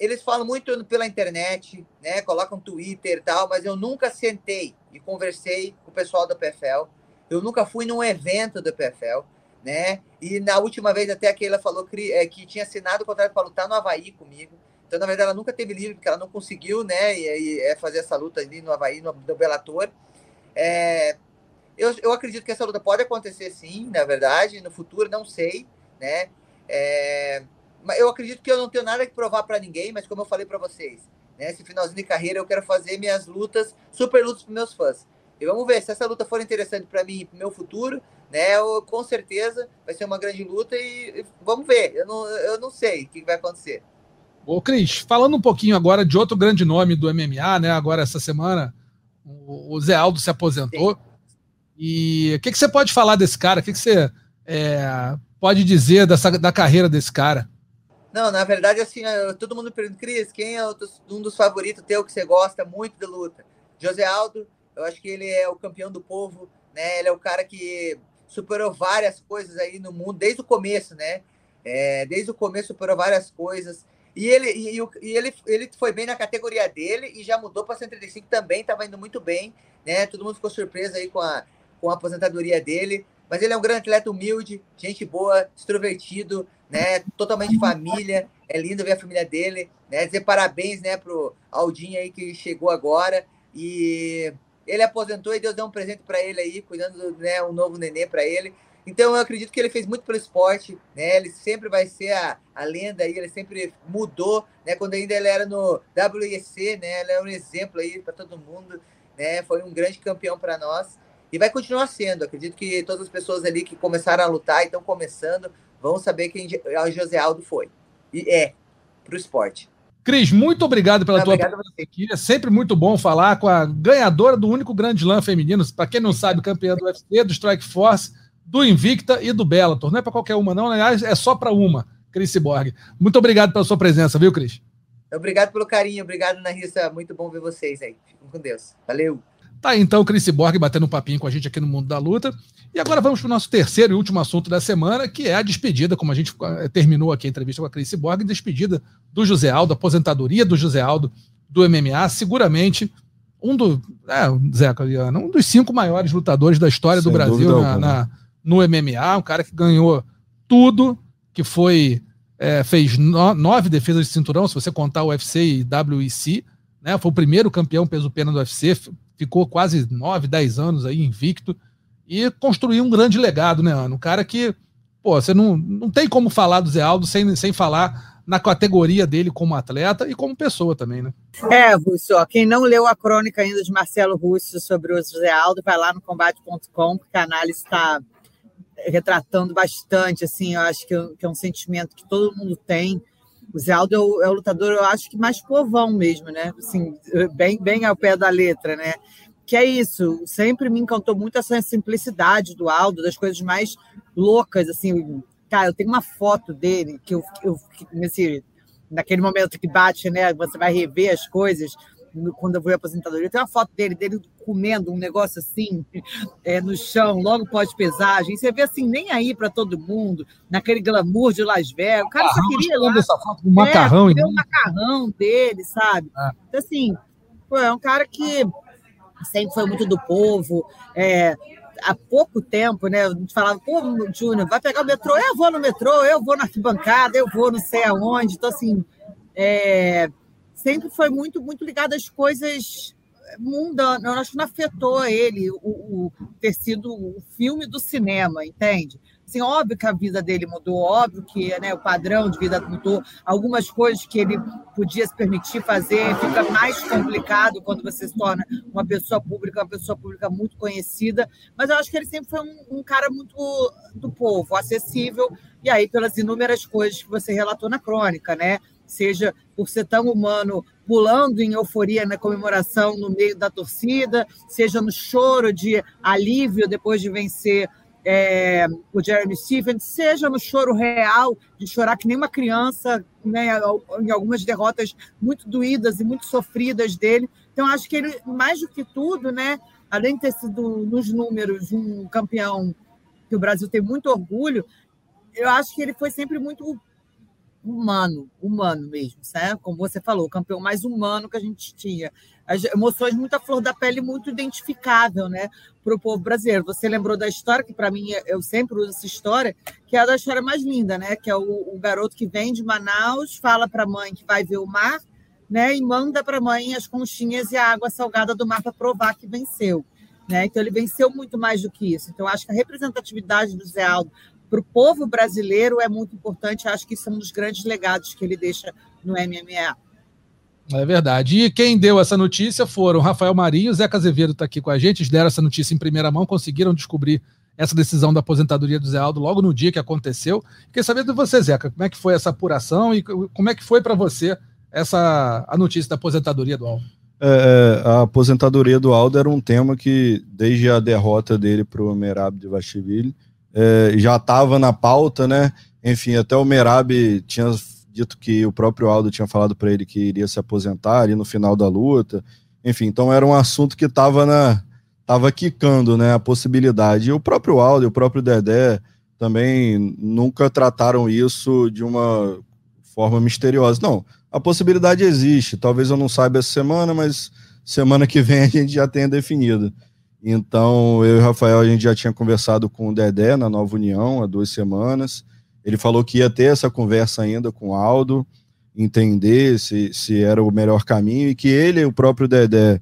eles falam muito pela internet, né? Colocam Twitter e tal, mas eu nunca sentei e conversei com o pessoal da PFL eu nunca fui num evento do PFL, né? E na última vez até a Keila falou que, é, que tinha assinado o contrato para lutar no Havaí comigo, Então, na verdade, ela nunca teve livre, porque ela não conseguiu, né? E, e é fazer essa luta ali no Havaí, no, no Bellator. É, eu, eu acredito que essa luta pode acontecer sim, na verdade, no futuro, não sei, né? É, mas eu acredito que eu não tenho nada que provar para ninguém, mas como eu falei para vocês, né? Esse finalzinho de carreira eu quero fazer minhas lutas, super lutas para meus fãs. E vamos ver se essa luta for interessante para mim e para meu futuro, né? Eu, com certeza vai ser uma grande luta e, e vamos ver. Eu não, eu não sei o que vai acontecer. Ô, Cris, falando um pouquinho agora de outro grande nome do MMA, né? Agora essa semana, o Zé Aldo se aposentou. Sim. E o que, que você pode falar desse cara? O que, que você é, pode dizer dessa, da carreira desse cara? Não, na verdade, assim, todo mundo pergunta, Cris, quem é um dos favoritos teu que você gosta muito de luta? José Aldo, eu acho que ele é o campeão do povo, né? Ele é o cara que superou várias coisas aí no mundo, desde o começo, né? É, desde o começo superou várias coisas. E ele, e, e, ele, ele foi bem na categoria dele e já mudou para 135 também, estava indo muito bem, né? Todo mundo ficou surpreso aí com a, com a aposentadoria dele, mas ele é um grande atleta humilde, gente boa, extrovertido, né? Totalmente família. É lindo ver a família dele, né? Dizer parabéns, né, pro Aldinho aí que chegou agora e ele aposentou e Deus deu um presente para ele aí, cuidando, né, um novo nenê para ele. Então eu acredito que ele fez muito pelo esporte, né? Ele sempre vai ser a, a lenda aí, ele sempre mudou, né? Quando ainda ele era no WEC, né? Ele é um exemplo aí para todo mundo, né? Foi um grande campeão para nós. E vai continuar sendo. Acredito que todas as pessoas ali que começaram a lutar e estão começando vão saber quem o José Aldo foi. E é, para o esporte. Cris, muito obrigado pela Não, tua presença aqui. É sempre muito bom falar com a ganhadora do único grande slam feminino. Para quem não sabe, campeã do UFC, do Strike Force, do Invicta e do Bellator. Não é para qualquer uma, não. Aliás, é só para uma, Cris Borg. Muito obrigado pela sua presença, viu, Cris? Obrigado pelo carinho. Obrigado, Narissa. Muito bom ver vocês aí. Fiquem com Deus. Valeu. Tá aí, então o Chris Borg batendo um papinho com a gente aqui no Mundo da Luta. E agora vamos para o nosso terceiro e último assunto da semana, que é a despedida, como a gente eh, terminou aqui a entrevista com a Chris Borg, despedida do José Aldo, aposentadoria do José Aldo do MMA, seguramente um do, é, Zeca um dos cinco maiores lutadores da história Sem do Brasil na, na, no MMA, um cara que ganhou tudo, que foi é, fez no, nove defesas de cinturão, se você contar o UFC e WEC, né, foi o primeiro campeão peso pena do UFC, ficou quase 9, 10 anos aí invicto e construiu um grande legado, né, Ana? Um cara que, pô, você não, não tem como falar do Zé Aldo sem, sem falar na categoria dele como atleta e como pessoa também, né? É, Russo, ó, quem não leu a crônica ainda de Marcelo Russo sobre o Zé Aldo, vai lá no combate.com, porque a análise está retratando bastante, assim, eu acho que, que é um sentimento que todo mundo tem, o Zé Aldo é o, é o, lutador, eu acho que mais povão mesmo, né? Assim, bem, bem ao pé da letra, né? Que é isso, sempre me encantou muito essa simplicidade do Aldo, das coisas mais loucas, assim. Cara, eu tenho uma foto dele que eu, eu nesse, naquele momento que bate, né? Você vai rever as coisas quando eu vou à aposentadoria, tem uma foto dele, dele comendo um negócio assim é, no chão, logo pós-pesagem. Você vê assim, nem aí para todo mundo, naquele glamour de Las Vegas. O cara só queria lá. Essa foto com macarrão, é, o macarrão dele, sabe? É. Então, assim, pô, é um cara que sempre foi muito do povo. É, há pouco tempo, né? A gente falava, pô, Júnior, vai pegar o metrô? Eu vou no metrô, eu vou na arquibancada, eu vou não sei aonde. Então, assim, é, sempre foi muito, muito ligado às coisas mundanas. Eu acho que não afetou ele o, o, ter sido o filme do cinema, entende? Assim, óbvio que a vida dele mudou, óbvio que né, o padrão de vida mudou, algumas coisas que ele podia se permitir fazer fica mais complicado quando você se torna uma pessoa pública, uma pessoa pública muito conhecida, mas eu acho que ele sempre foi um, um cara muito do povo, acessível, e aí pelas inúmeras coisas que você relatou na crônica, né? Seja por ser tão humano, pulando em euforia na comemoração no meio da torcida, seja no choro de alívio depois de vencer é, o Jeremy Stevens, seja no choro real, de chorar que nem uma criança, né, em algumas derrotas muito doídas e muito sofridas dele. Então, acho que ele, mais do que tudo, né, além de ter sido nos números um campeão que o Brasil tem muito orgulho, eu acho que ele foi sempre muito humano, humano mesmo, certo? Como você falou, o campeão mais humano que a gente tinha. As emoções muito à flor da pele, muito identificável, né, para o povo brasileiro. Você lembrou da história, que para mim eu sempre uso essa história, que é a da história mais linda, né? Que é o, o garoto que vem de Manaus, fala para a mãe que vai ver o mar, né? E manda para a mãe as conchinhas e a água salgada do mar para provar que venceu. Né? Então, ele venceu muito mais do que isso. Então, acho que a representatividade do Zé Aldo para o povo brasileiro é muito importante. Acho que isso é um dos grandes legados que ele deixa no MMA. É verdade. E quem deu essa notícia foram Rafael Marinho, Zeca Azevedo está aqui com a gente. Eles deram essa notícia em primeira mão, conseguiram descobrir essa decisão da aposentadoria do Zé Aldo logo no dia que aconteceu. Queria saber de você, Zeca, como é que foi essa apuração e como é que foi para você essa a notícia da aposentadoria do Aldo? É, é, a aposentadoria do Aldo era um tema que, desde a derrota dele para o Merab de Vachiville, é, já estava na pauta, né? Enfim, até o Merab tinha dito que o próprio Aldo tinha falado para ele que iria se aposentar ali no final da luta. Enfim, então era um assunto que estava na tava quicando, né, a possibilidade. E o próprio Aldo e o próprio Dedé também nunca trataram isso de uma forma misteriosa. Não, a possibilidade existe. Talvez eu não saiba essa semana, mas semana que vem a gente já tenha definido. Então, eu e o Rafael, a gente já tinha conversado com o Dedé na Nova União há duas semanas. Ele falou que ia ter essa conversa ainda com o Aldo, entender se, se era o melhor caminho, e que ele, o próprio Dedé,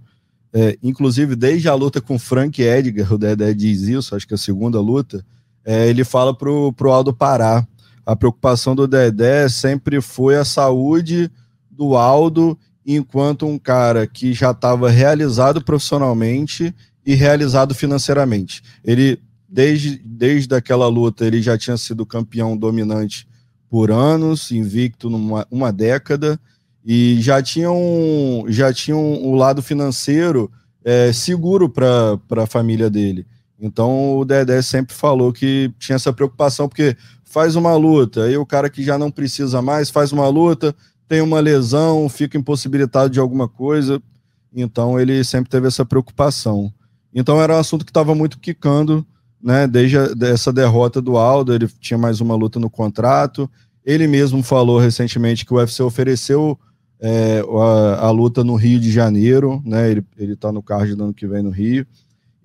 é, inclusive desde a luta com Frank Edgar, o Dedé diz isso, acho que é a segunda luta, é, ele fala pro, pro Aldo parar a preocupação do Dedé sempre foi a saúde do Aldo, enquanto um cara que já estava realizado profissionalmente e realizado financeiramente. Ele, desde, desde aquela luta, ele já tinha sido campeão dominante por anos, invicto numa uma década, e já tinha um, já tinha um, um lado financeiro é, seguro para a família dele. Então o Dedé sempre falou que tinha essa preocupação, porque faz uma luta, aí o cara que já não precisa mais faz uma luta, tem uma lesão, fica impossibilitado de alguma coisa. Então ele sempre teve essa preocupação. Então era um assunto que estava muito quicando, né? Desde a, essa derrota do Aldo, ele tinha mais uma luta no contrato. Ele mesmo falou recentemente que o UFC ofereceu é, a, a, luta no Rio de Janeiro, né? Ele, ele tá no card do ano que vem no Rio.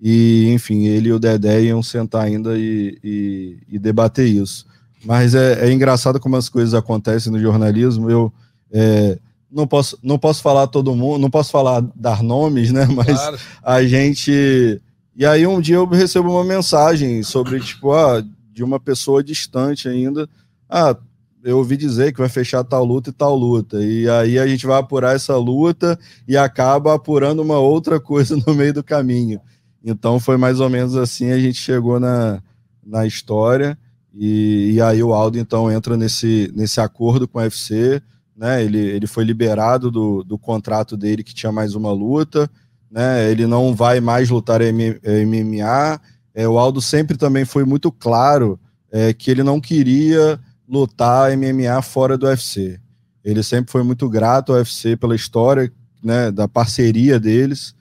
E, enfim, ele e o Dedé iam sentar ainda e, e, e debater isso. Mas é, é, engraçado como as coisas acontecem no jornalismo. Eu é, não posso não posso falar todo mundo, não posso falar dar nomes, né? Mas claro. a gente e aí um dia eu recebo uma mensagem sobre tipo ah, de uma pessoa distante ainda. Ah, eu ouvi dizer que vai fechar tal luta e tal luta. E aí a gente vai apurar essa luta e acaba apurando uma outra coisa no meio do caminho. Então foi mais ou menos assim a gente chegou na, na história. E, e, aí o Aldo então entra nesse, nesse acordo com o UFC, né? Ele, ele foi liberado do, do contrato dele que tinha mais uma luta, né? Ele não vai mais lutar MMA. É, o Aldo sempre também foi muito claro é, que ele não queria lutar MMA fora do UFC. Ele sempre foi muito grato ao UFC pela história, né? Da parceria deles.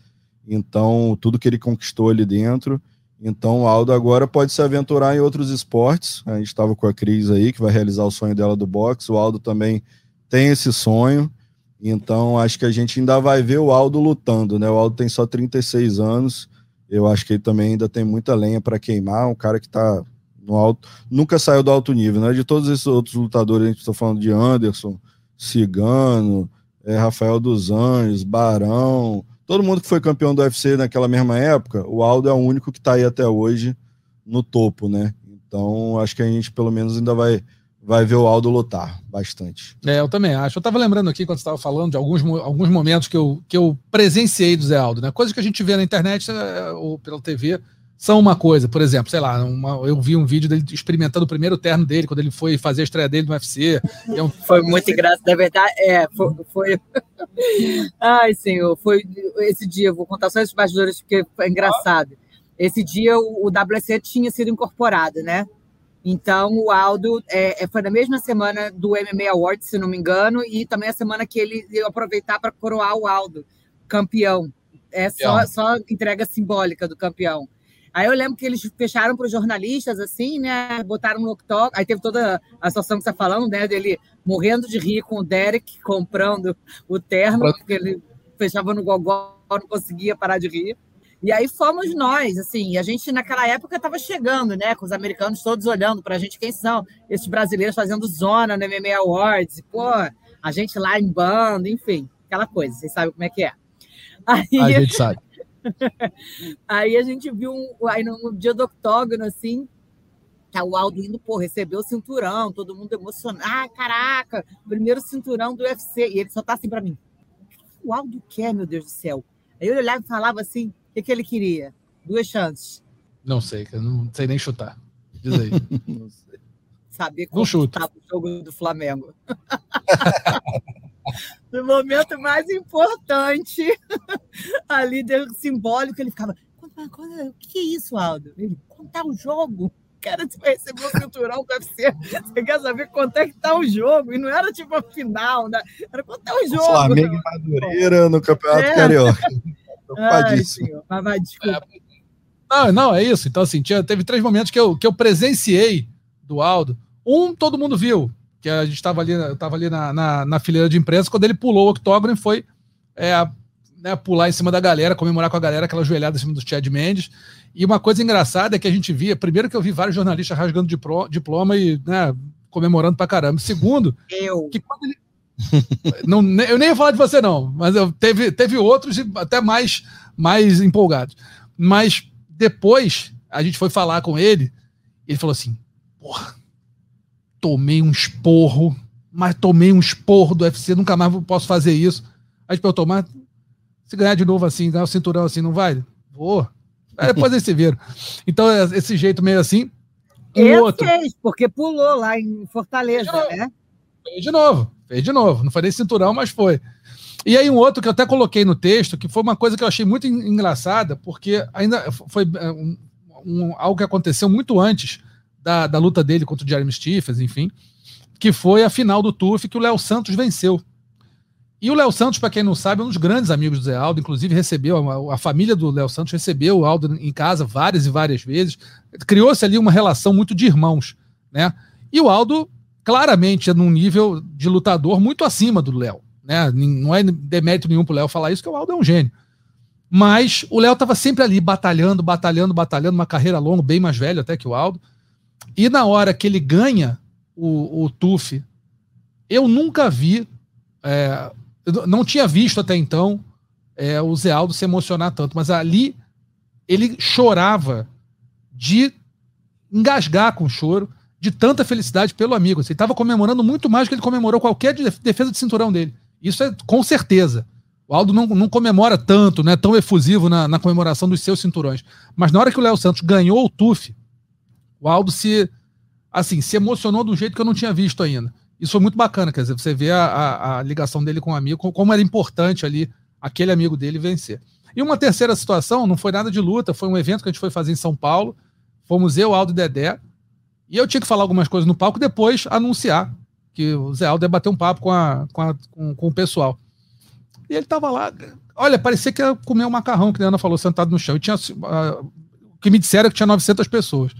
Então tudo que ele conquistou ali dentro. Então o Aldo agora pode se aventurar em outros esportes. A gente estava com a Cris aí, que vai realizar o sonho dela do boxe. O Aldo também tem esse sonho. Então acho que a gente ainda vai ver o Aldo lutando, né? O Aldo tem só 36 anos. Eu acho que ele também ainda tem muita lenha para queimar. Um cara que está no alto, nunca saiu do alto nível, né? De todos esses outros lutadores, a gente está falando de Anderson, Cigano, é, Rafael dos Anjos, Barão, todo mundo que foi campeão do UFC naquela mesma época, o Aldo é o único que está aí até hoje no topo, né? Então, acho que a gente pelo menos ainda vai vai ver o Aldo lutar bastante. É, eu também acho. Eu estava lembrando aqui, quando você estava falando, de alguns, alguns momentos que eu, que eu presenciei do Zé Aldo, né? Coisas que a gente vê na internet é, ou pela TV são uma coisa. Por exemplo, sei lá, uma, eu vi um vídeo dele experimentando o primeiro terno dele, quando ele foi fazer a estreia dele no UFC. É um... Foi muito engraçado, na verdade. É, foi. foi... Ai, senhor, foi esse dia, vou contar só esses bastidores porque foi engraçado. Esse dia o, o WC tinha sido incorporado, né? Então, o Aldo é, é foi na mesma semana do MMA Awards, se não me engano, e também a semana que ele ia aproveitar para coroar o Aldo, campeão. É só, só entrega simbólica do campeão. Aí eu lembro que eles fecharam para os jornalistas, assim, né? Botaram no octógono. Aí teve toda a situação que você está falando, né? Dele morrendo de rir com o Derek comprando o terno, porque ele fechava no gogó, não conseguia parar de rir. E aí fomos nós, assim, a gente naquela época estava chegando, né, com os americanos todos olhando para a gente, quem são esses brasileiros fazendo zona no MMA Awards, e, pô, a gente lá em bando, enfim, aquela coisa, vocês sabem como é que é. Aí, a gente sabe. aí a gente viu, um, aí no dia do octógono, assim, tá o Aldo indo, pô, recebeu o cinturão, todo mundo emocionado, ah, caraca, primeiro cinturão do UFC, e ele só tá assim para mim, o Aldo quer, meu Deus do céu? Aí eu olhava e falava assim, o que, que ele queria? Duas chances. Não sei, não sei nem chutar. Diz aí. não sei. Saber como estava o jogo do Flamengo. no momento mais importante, a líder simbólico, ele ficava. O que é isso, Aldo? Ele, contar o jogo. Cara, você vai receber o cinturão do UFC. Você quer saber quanto é que tá o jogo? E não era tipo a final, né? Era quanto é o jogo. Flamengo e Madureira no Campeonato é. Carioca. Preocupadíssimo. Ai, vai, desculpa. Não, não, é isso. Então, assim, tinha, teve três momentos que eu, que eu presenciei do Aldo. Um, todo mundo viu, que a gente estava ali, eu tava ali na, na, na, fileira de imprensa, quando ele pulou o octógono e foi é, né, pular em cima da galera, comemorar com a galera, aquela joelhada em cima do Chad Mendes. E uma coisa engraçada é que a gente via, primeiro que eu vi vários jornalistas rasgando diploma e né, comemorando pra caramba. Segundo, eu. que quando ele, não, eu nem ia falar de você, não, mas eu, teve, teve outros até mais, mais empolgados. Mas depois a gente foi falar com ele, ele falou assim: porra, tomei um esporro, mas tomei um esporro do UFC, nunca mais posso fazer isso. Aí gente perguntou, mas se ganhar de novo assim, ganhar o cinturão assim, não vai? Vou. Aí depois eles se viram. Então, é esse jeito meio assim. Um outro. fez, porque pulou lá em Fortaleza, né? Fez de novo. Fez de novo. Não foi nem cinturão, mas foi. E aí um outro que eu até coloquei no texto, que foi uma coisa que eu achei muito engraçada, porque ainda foi é, um, um, algo que aconteceu muito antes da, da luta dele contra o Jeremy Stephens, enfim, que foi a final do TUF que o Léo Santos venceu. E o Léo Santos, para quem não sabe, é um dos grandes amigos do Zé Aldo, inclusive recebeu, a, a família do Léo Santos recebeu o Aldo em casa várias e várias vezes. Criou-se ali uma relação muito de irmãos, né? E o Aldo claramente é num nível de lutador muito acima do Léo. Né? Não é demérito nenhum pro Léo falar isso, que o Aldo é um gênio. Mas o Léo estava sempre ali batalhando, batalhando, batalhando, uma carreira longa, bem mais velho até que o Aldo. E na hora que ele ganha o, o TUF, eu nunca vi, é, não tinha visto até então é, o Zé Aldo se emocionar tanto, mas ali ele chorava de engasgar com choro de tanta felicidade pelo amigo. Assim, ele estava comemorando muito mais do que ele comemorou qualquer defesa de cinturão dele. Isso é com certeza. O Aldo não, não comemora tanto, né, tão efusivo na, na, comemoração dos seus cinturões. Mas na hora que o Léo Santos ganhou o TUF, o Aldo se, assim, se emocionou de um jeito que eu não tinha visto ainda. Isso foi muito bacana, quer dizer, você vê a, a, a ligação dele com o amigo, como era importante ali aquele amigo dele vencer. E uma terceira situação, não foi nada de luta, foi um evento que a gente foi fazer em São Paulo. Fomos eu, Aldo e Dedé. E eu tinha que falar algumas coisas no palco depois anunciar que o Zé Aldo ia bater um papo com, a, com, a, com, com o pessoal. E ele tava lá, olha, parecia que ia comer um macarrão, que a Ana falou, sentado no chão. E tinha, uh, que me disseram é que tinha 900 pessoas.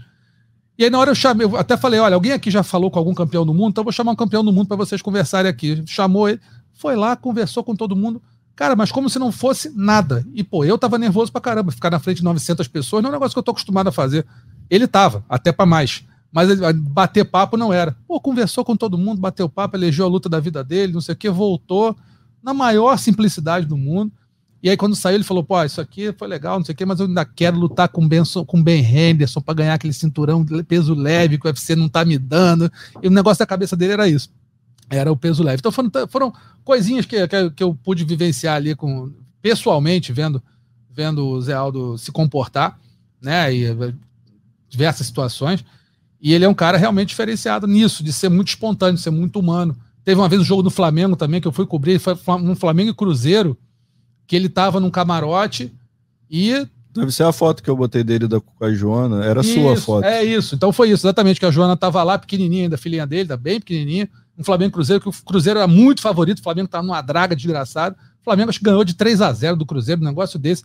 E aí na hora eu chamei, eu até falei, olha, alguém aqui já falou com algum campeão do mundo, então eu vou chamar um campeão do mundo para vocês conversarem aqui. Chamou ele, foi lá, conversou com todo mundo. Cara, mas como se não fosse nada. E, pô, eu tava nervoso pra caramba. Ficar na frente de 900 pessoas não é um negócio que eu tô acostumado a fazer. Ele tava, até para mais. Mas bater papo não era. Pô, conversou com todo mundo, bateu papo, elegeu a luta da vida dele, não sei o que, voltou na maior simplicidade do mundo. E aí, quando saiu, ele falou: pô, isso aqui foi legal, não sei o quê, mas eu ainda quero lutar com o com ben Henderson para ganhar aquele cinturão de peso leve que o UFC não tá me dando. E o negócio da cabeça dele era isso. Era o peso leve. Então foram, foram coisinhas que, que, que eu pude vivenciar ali com, pessoalmente, vendo, vendo o Zé Aldo se comportar, né? E eh, diversas situações. E ele é um cara realmente diferenciado nisso, de ser muito espontâneo, de ser muito humano. Teve uma vez um jogo do Flamengo também, que eu fui cobrir, foi um Flamengo e Cruzeiro, que ele tava num camarote e. Deve ser a foto que eu botei dele da, com a Joana, era isso, sua foto. É isso, então foi isso, exatamente, que a Joana tava lá, pequenininha ainda, filhinha dele, tá bem pequenininha, um Flamengo Cruzeiro, que o Cruzeiro era muito favorito, o Flamengo tá numa draga desgraçada, o Flamengo acho que ganhou de 3 a 0 do Cruzeiro, um negócio desse.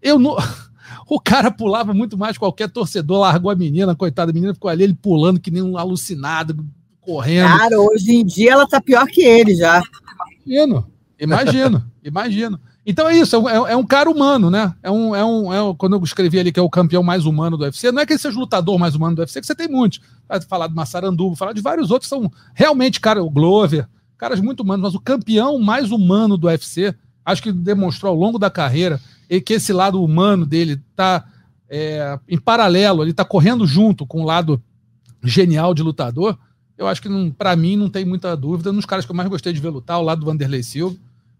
Eu não. O cara pulava muito mais qualquer torcedor, largou a menina, coitada, a menina ficou ali, ele pulando que nem um alucinado, correndo. Cara, hoje em dia ela tá pior que ele já. Imagino, imagino, imagino. Então é isso, é, um- é um cara humano, né? É um, é, um, é um- Quando eu escrevi ali que é o campeão mais humano do UFC, não é que ele seja o lutador mais humano do UFC, que você tem muitos. Vai falar do Massaranduba, falar de vários outros, são realmente, cara, o Glover, caras muito humanos, mas o campeão mais humano do UFC, acho que demonstrou ao longo da carreira e que esse lado humano dele tá é, em paralelo, ele tá correndo junto com o lado genial de lutador. Eu acho que, pra mim, não tem muita dúvida. Nos caras que eu mais gostei de ver lutar, ao lado do Vanderlei Silva.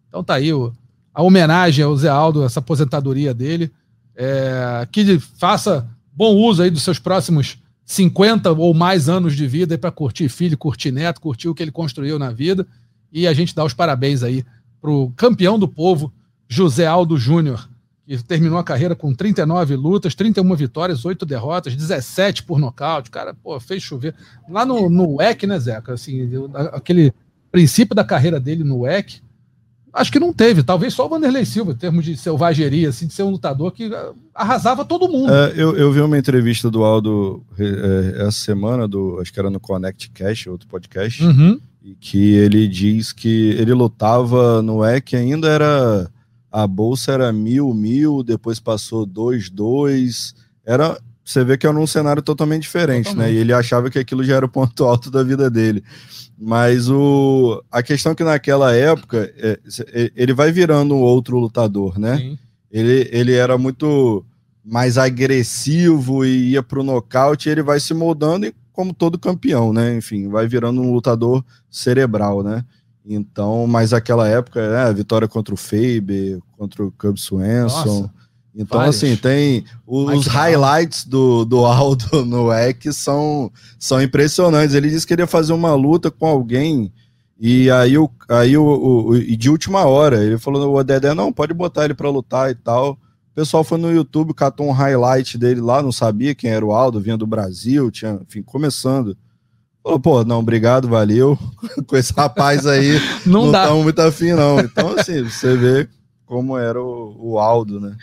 Então tá aí o- a homenagem ao Zé Aldo, essa aposentadoria dele. É, que faça bom uso aí dos seus próximos 50 ou mais anos de vida para curtir filho, curtir neto, curtir o que ele construiu na vida. E a gente dá os parabéns aí pro campeão do povo, José Aldo Júnior, que terminou a carreira com 39 lutas, 31 vitórias, 8 derrotas, 17 por nocaute. Cara, pô, fez chover. Lá no, no WEC, né, Zeca? Assim, aquele princípio da carreira dele no WEC, acho que não teve. Talvez só o Vanderlei Silva, em termos de selvageria, assim, de ser um lutador que ah, arrasava todo mundo. É, eu, eu vi uma entrevista do Aldo é, essa semana, do, acho que era no Connect Cash, outro podcast, Uhum. e que ele diz que ele lutava no EC ainda era a bolsa era mil, mil, depois passou dois, dois, era você vê que era um cenário totalmente diferente, Totalmente. né? E ele achava que aquilo já era o ponto alto da vida dele. Mas o, a questão é que naquela época é, é, ele vai virando um outro lutador, né? Sim. Ele, ele era muito mais agressivo e ia pro nocaute, e ele vai se moldando e, como todo campeão, né? Enfim, vai virando um lutador cerebral, né? Então, mas aquela época, né, a vitória contra o Faber, contra o Cub Swanson. Nossa, então, assim, tem os highlights do, do Aldo no EC são, são impressionantes. Ele disse que queria fazer uma luta com alguém e aí, o, aí o, o- e de última hora, ele falou: o Dedé, não, pode botar ele pra lutar e tal. O pessoal foi no YouTube, catou um highlight dele lá, não sabia quem era o Aldo, vinha do Brasil, tinha, enfim, começando. Falou, pô, não, obrigado, valeu. com esse rapaz aí, Não, não dá. muito afim, não. Então, assim, você vê como era o, o Aldo, né?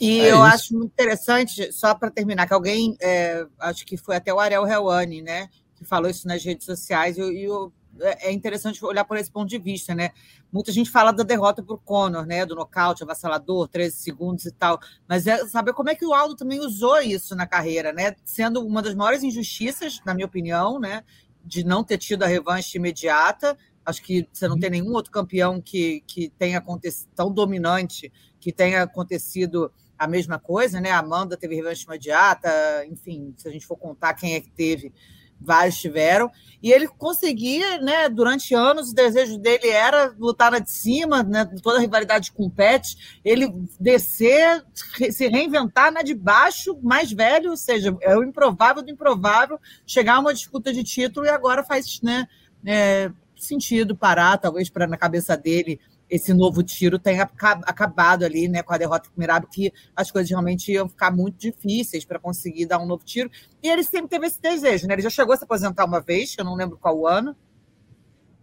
E É eu isso. acho muito interessante, só para terminar, que alguém, é, acho que foi até o Ariel Helwani, né, que falou isso nas redes sociais, e eu- e eu- é é interessante olhar por esse ponto de vista, né? Muita gente fala da derrota para o Conor, né, do nocaute avassalador, 13 segundos e tal, mas é saber como é que o Aldo também usou isso na carreira, né? Sendo uma das maiores injustiças, na minha opinião, né, de não ter tido a revanche imediata. Acho que você não tem nenhum outro campeão que, que tenha acontecido tão dominante que tenha acontecido a mesma coisa, né? A Amanda teve revanche imediata, enfim, se a gente for contar quem é que teve, vários tiveram. E ele conseguia, né? Durante anos, o desejo dele era lutar lá de cima, né? Toda a rivalidade com o Pet, ele descer, se reinventar na de baixo, mais velho, ou seja, é o improvável do improvável, chegar a uma disputa de título e agora faz, né? é, sentido parar, talvez para na cabeça dele esse novo tiro tenha aca- acabado ali, né, com a derrota do Mirab, que as coisas realmente iam ficar muito difíceis para conseguir dar um novo tiro. E ele sempre teve esse desejo, né? Ele já chegou a se aposentar uma vez, eu não lembro qual ano,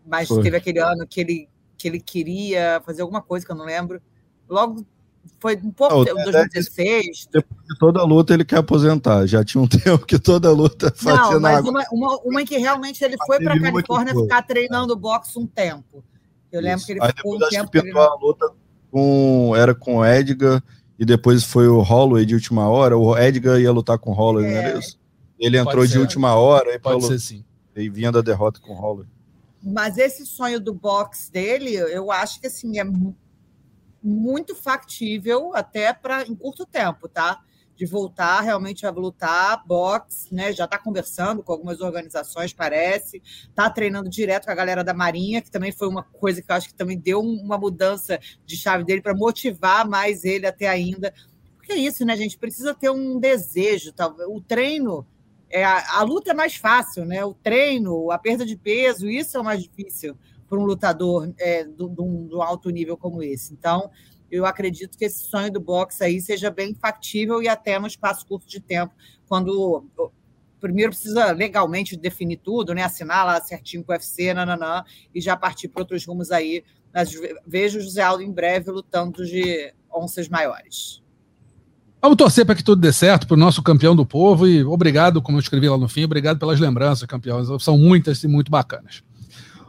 mas Foi. teve aquele ano que ele, que ele queria fazer alguma coisa que eu não lembro. Logo foi um pouco Ah, o tempo, Dedé 2016. Depois de toda luta ele quer aposentar. Já tinha um tempo que toda luta Não, fazia na mas água. uma, uma, uma em que realmente ele foi para a Califórnia ficar treinando boxe um tempo. Eu lembro Isso. que ele Aí ficou um depois acho tempo. que pintou não- a luta com. Era com o Edgar, e depois foi o Holloway de última hora. O Edgar ia lutar com o Holloway, não É. era isso? Ele entrou Pode de ser. última hora e, Pode falou, ser sim. e vinha da derrota com o Holloway. Mas esse sonho do boxe dele, eu acho que assim é mu- muito factível até para em curto tempo, tá? De voltar realmente a lutar boxe, né? Já está conversando com algumas organizações, parece. Tá treinando direto com a galera da Marinha, que também foi uma coisa que eu acho que também deu um- uma mudança de chave dele para motivar mais ele até ainda. Porque é isso, né, gente? Precisa ter um desejo, talvez. O treino é, a, a luta é mais fácil, né? O treino, a perda de peso, isso é o mais difícil para um lutador é, do, do alto nível como esse. Então, eu acredito que esse sonho do boxe aí seja bem factível e até num espaço curto de tempo, quando primeiro precisa legalmente definir tudo, né? Assinar lá certinho com o UFC, nananã, e já partir para outros rumos aí. Mas ve- vejo o José Aldo em breve lutando de onças maiores. Vamos torcer para que tudo dê certo para o nosso campeão do povo e obrigado, como eu escrevi lá no fim, obrigado pelas lembranças, campeões. São muitas e muito bacanas.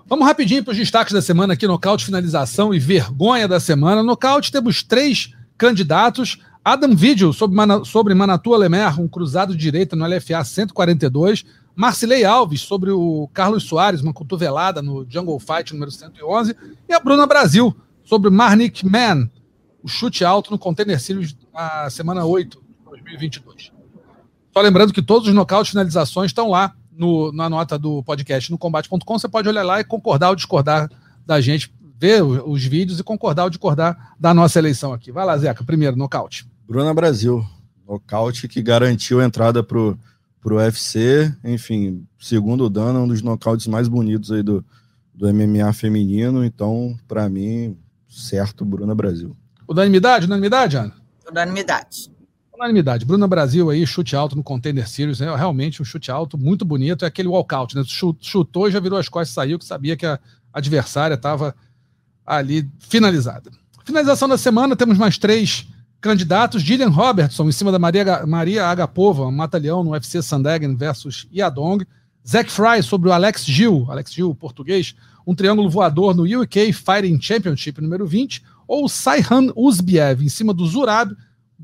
Vamos rapidinho para os destaques da semana aqui, nocaute, finalização e vergonha da semana. Nocaute temos três candidatos. Adam Vigil sobre, Mana, sobre Manatu Alemer, um cruzado de direita no LFA 142. Marcilei Alves sobre o Carlos Soares, uma cotovelada no Jungle Fight número 111. E a Bruna Brasil sobre Marnik Man, o chute alto no Container Series na semana 8 de 2022. Só lembrando que todos os nocautes finalizações estão lá no, na nota do podcast no combate.com. Você pode olhar lá e concordar ou discordar da gente, ver os vídeos e concordar ou discordar da nossa eleição aqui. Vai lá, Zeca, primeiro, nocaute. Bruna Brasil, nocaute que garantiu a entrada pro, pro UFC. Enfim, segundo dano, um dos nocautes mais bonitos aí do, do MMA feminino. Então, para mim, certo, Bruna Brasil. Unanimidade? Unanimidade, Ana? Unanimidade. Unanimidade. Bruna Brasil aí, chute alto no Contender Series, é realmente um chute alto muito bonito. É aquele walkout, né? Chutou e já virou as costas, saiu, que sabia que a adversária estava ali finalizada. Finalização da semana, temos mais três candidatos. Gillian Robertson, em cima da Maria, Maria Agapova, mata-leão no UFC Sandegen versus Yadong. Zack Fry sobre o Alex Gil, Alex Gil, português, um triângulo voador no UK Fighting Championship número 20 ou Saihan Uzbiev em cima do Zurab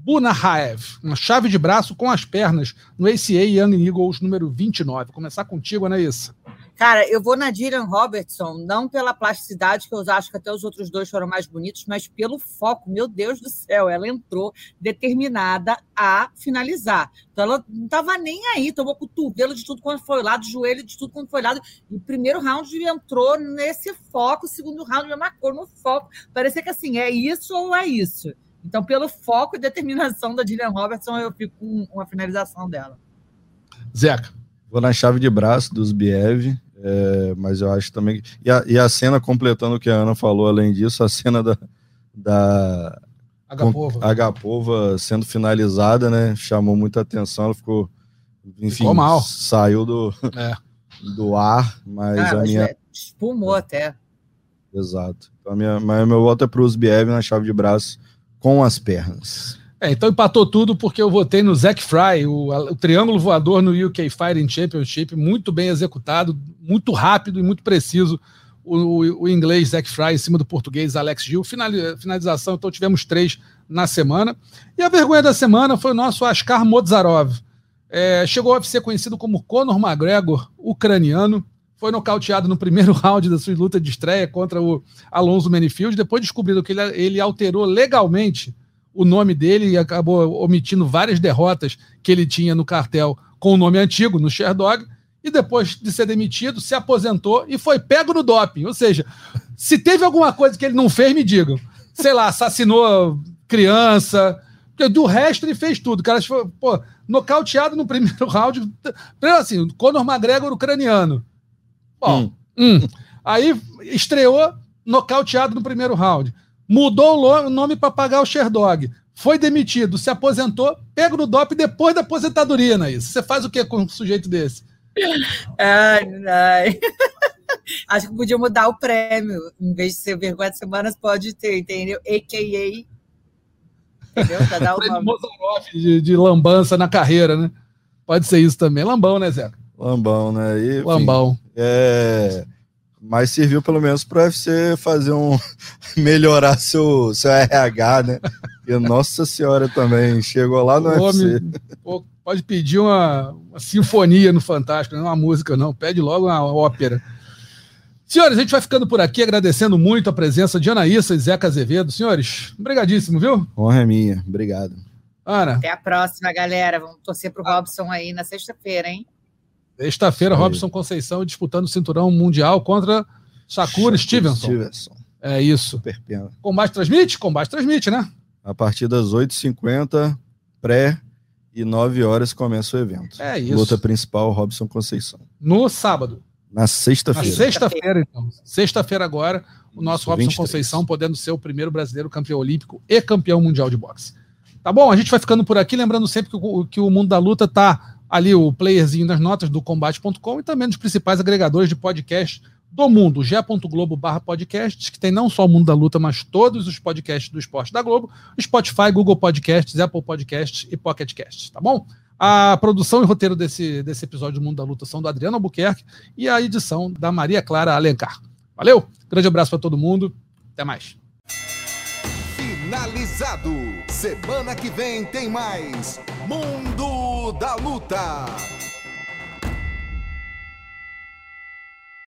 Bunahaev, uma chave de braço com as pernas no ACA Young Eagles número 29. Vou começar contigo, Anaísa. Cara, eu vou na Dylan Robertson, não pela plasticidade, que eu acho que até os outros dois foram mais bonitos, mas pelo foco. Meu Deus do céu, ela entrou determinada a finalizar. Então ela não estava nem aí, tomou cotovelo de tudo quanto foi lado, joelho de tudo quanto foi lado. E o primeiro round entrou nesse foco, o segundo round já marcou no foco. Parecia que assim, é isso ou é isso. Então, pelo foco e determinação da Dylan Robertson, eu fico com uma finalização dela. Zeca. Vou na chave de braço dos Biev, é, mas eu acho também. E a, e a, cena, completando o que a Ana falou, além disso, a cena da. da Agapova. Agapova sendo finalizada, né? Chamou muita atenção, ela ficou. Enfim, ficou mal. saiu do, é. do ar, mas ah, a minha. Espumou até. Exato. Então, a minha, mas meu voto é para os Biev na chave de braço com as pernas. É, então empatou tudo porque eu votei no Zack Fry, o, o, triângulo voador no UK Fighting Championship, muito bem executado, muito rápido e muito preciso. O, o, o inglês Zack Fry em cima do português Alex Gil. finalização, então tivemos três na semana. E a vergonha da semana foi o nosso Askar Mozarov. É, chegou a ser conhecido como Conor McGregor, ucraniano. Foi nocauteado no primeiro round da sua luta de estreia contra o Alonso Manifield. Depois descobriram que ele, ele alterou legalmente o nome dele e acabou omitindo várias derrotas que ele tinha no cartel com o nome antigo, no Sherdog, e depois de ser demitido, se aposentou e foi pego no doping. Ou seja, se teve alguma coisa que ele não fez, me digam. Sei lá, assassinou criança, do resto ele fez tudo. O cara foi, pô, nocauteado no primeiro round. Assim, Conor McGregor ucraniano. Bom, hum. Hum. aí estreou nocauteado no primeiro round mudou o nome para pagar o Sherdog, foi demitido, se aposentou, pega no DOP depois da aposentadoria, não é isso? Você faz o que com um sujeito desse? Ai, ai. Acho que podia mudar o prêmio. Em vez de ser vergonha de semanas, pode ter, entendeu? AKA. Entendeu? Pra dar o nome. de, de lambança na carreira, né? Pode ser isso também. Lambão, né, Zé? Lambão, né? E, enfim, Lambão. É mas serviu pelo menos para o UFC fazer um melhorar seu, seu RH, né? E nossa senhora também chegou lá no UFC. Me, pô, pode pedir uma, uma, sinfonia no Fantástico, não uma música não, pede logo uma ópera. Senhores, a gente vai ficando por aqui, agradecendo muito a presença de Anaíssa e Zeca Azevedo. Senhores, obrigadíssimo, viu? Honra é minha, obrigado. Ana. Até a próxima, galera. Vamos torcer pro Robson aí na sexta-feira, hein? Sexta-feira, Robson Conceição disputando o cinturão mundial contra Shakur Stevenson. Stevenson. É isso. Super pena. Combate transmite? Combate transmite, né? A partir das 8h50, pré e 9 horas começa o evento. É isso. Luta principal, Robson Conceição. No sábado. Na sexta-feira. Na sexta-feira, então. Sexta-feira agora, o nosso Robson 23. Conceição podendo ser o primeiro brasileiro campeão olímpico e campeão mundial de boxe. Tá bom? A gente vai ficando por aqui, lembrando sempre que o, que o mundo da luta tá ali o playerzinho das notas do combate.com e também nos principais agregadores de podcast do mundo, g.globo barra podcasts, que tem não só o Mundo da Luta, mas todos os podcasts do esporte da Globo, Spotify, Google Podcasts, Apple Podcasts e Pocket Casts, tá bom? A produção e roteiro desse, desse episódio do Mundo da Luta são do Adriano Albuquerque e a edição da Maria Clara Alencar. Valeu, grande abraço para todo mundo, até mais. Finalizado. Semana que vem tem mais Mundo da Luta.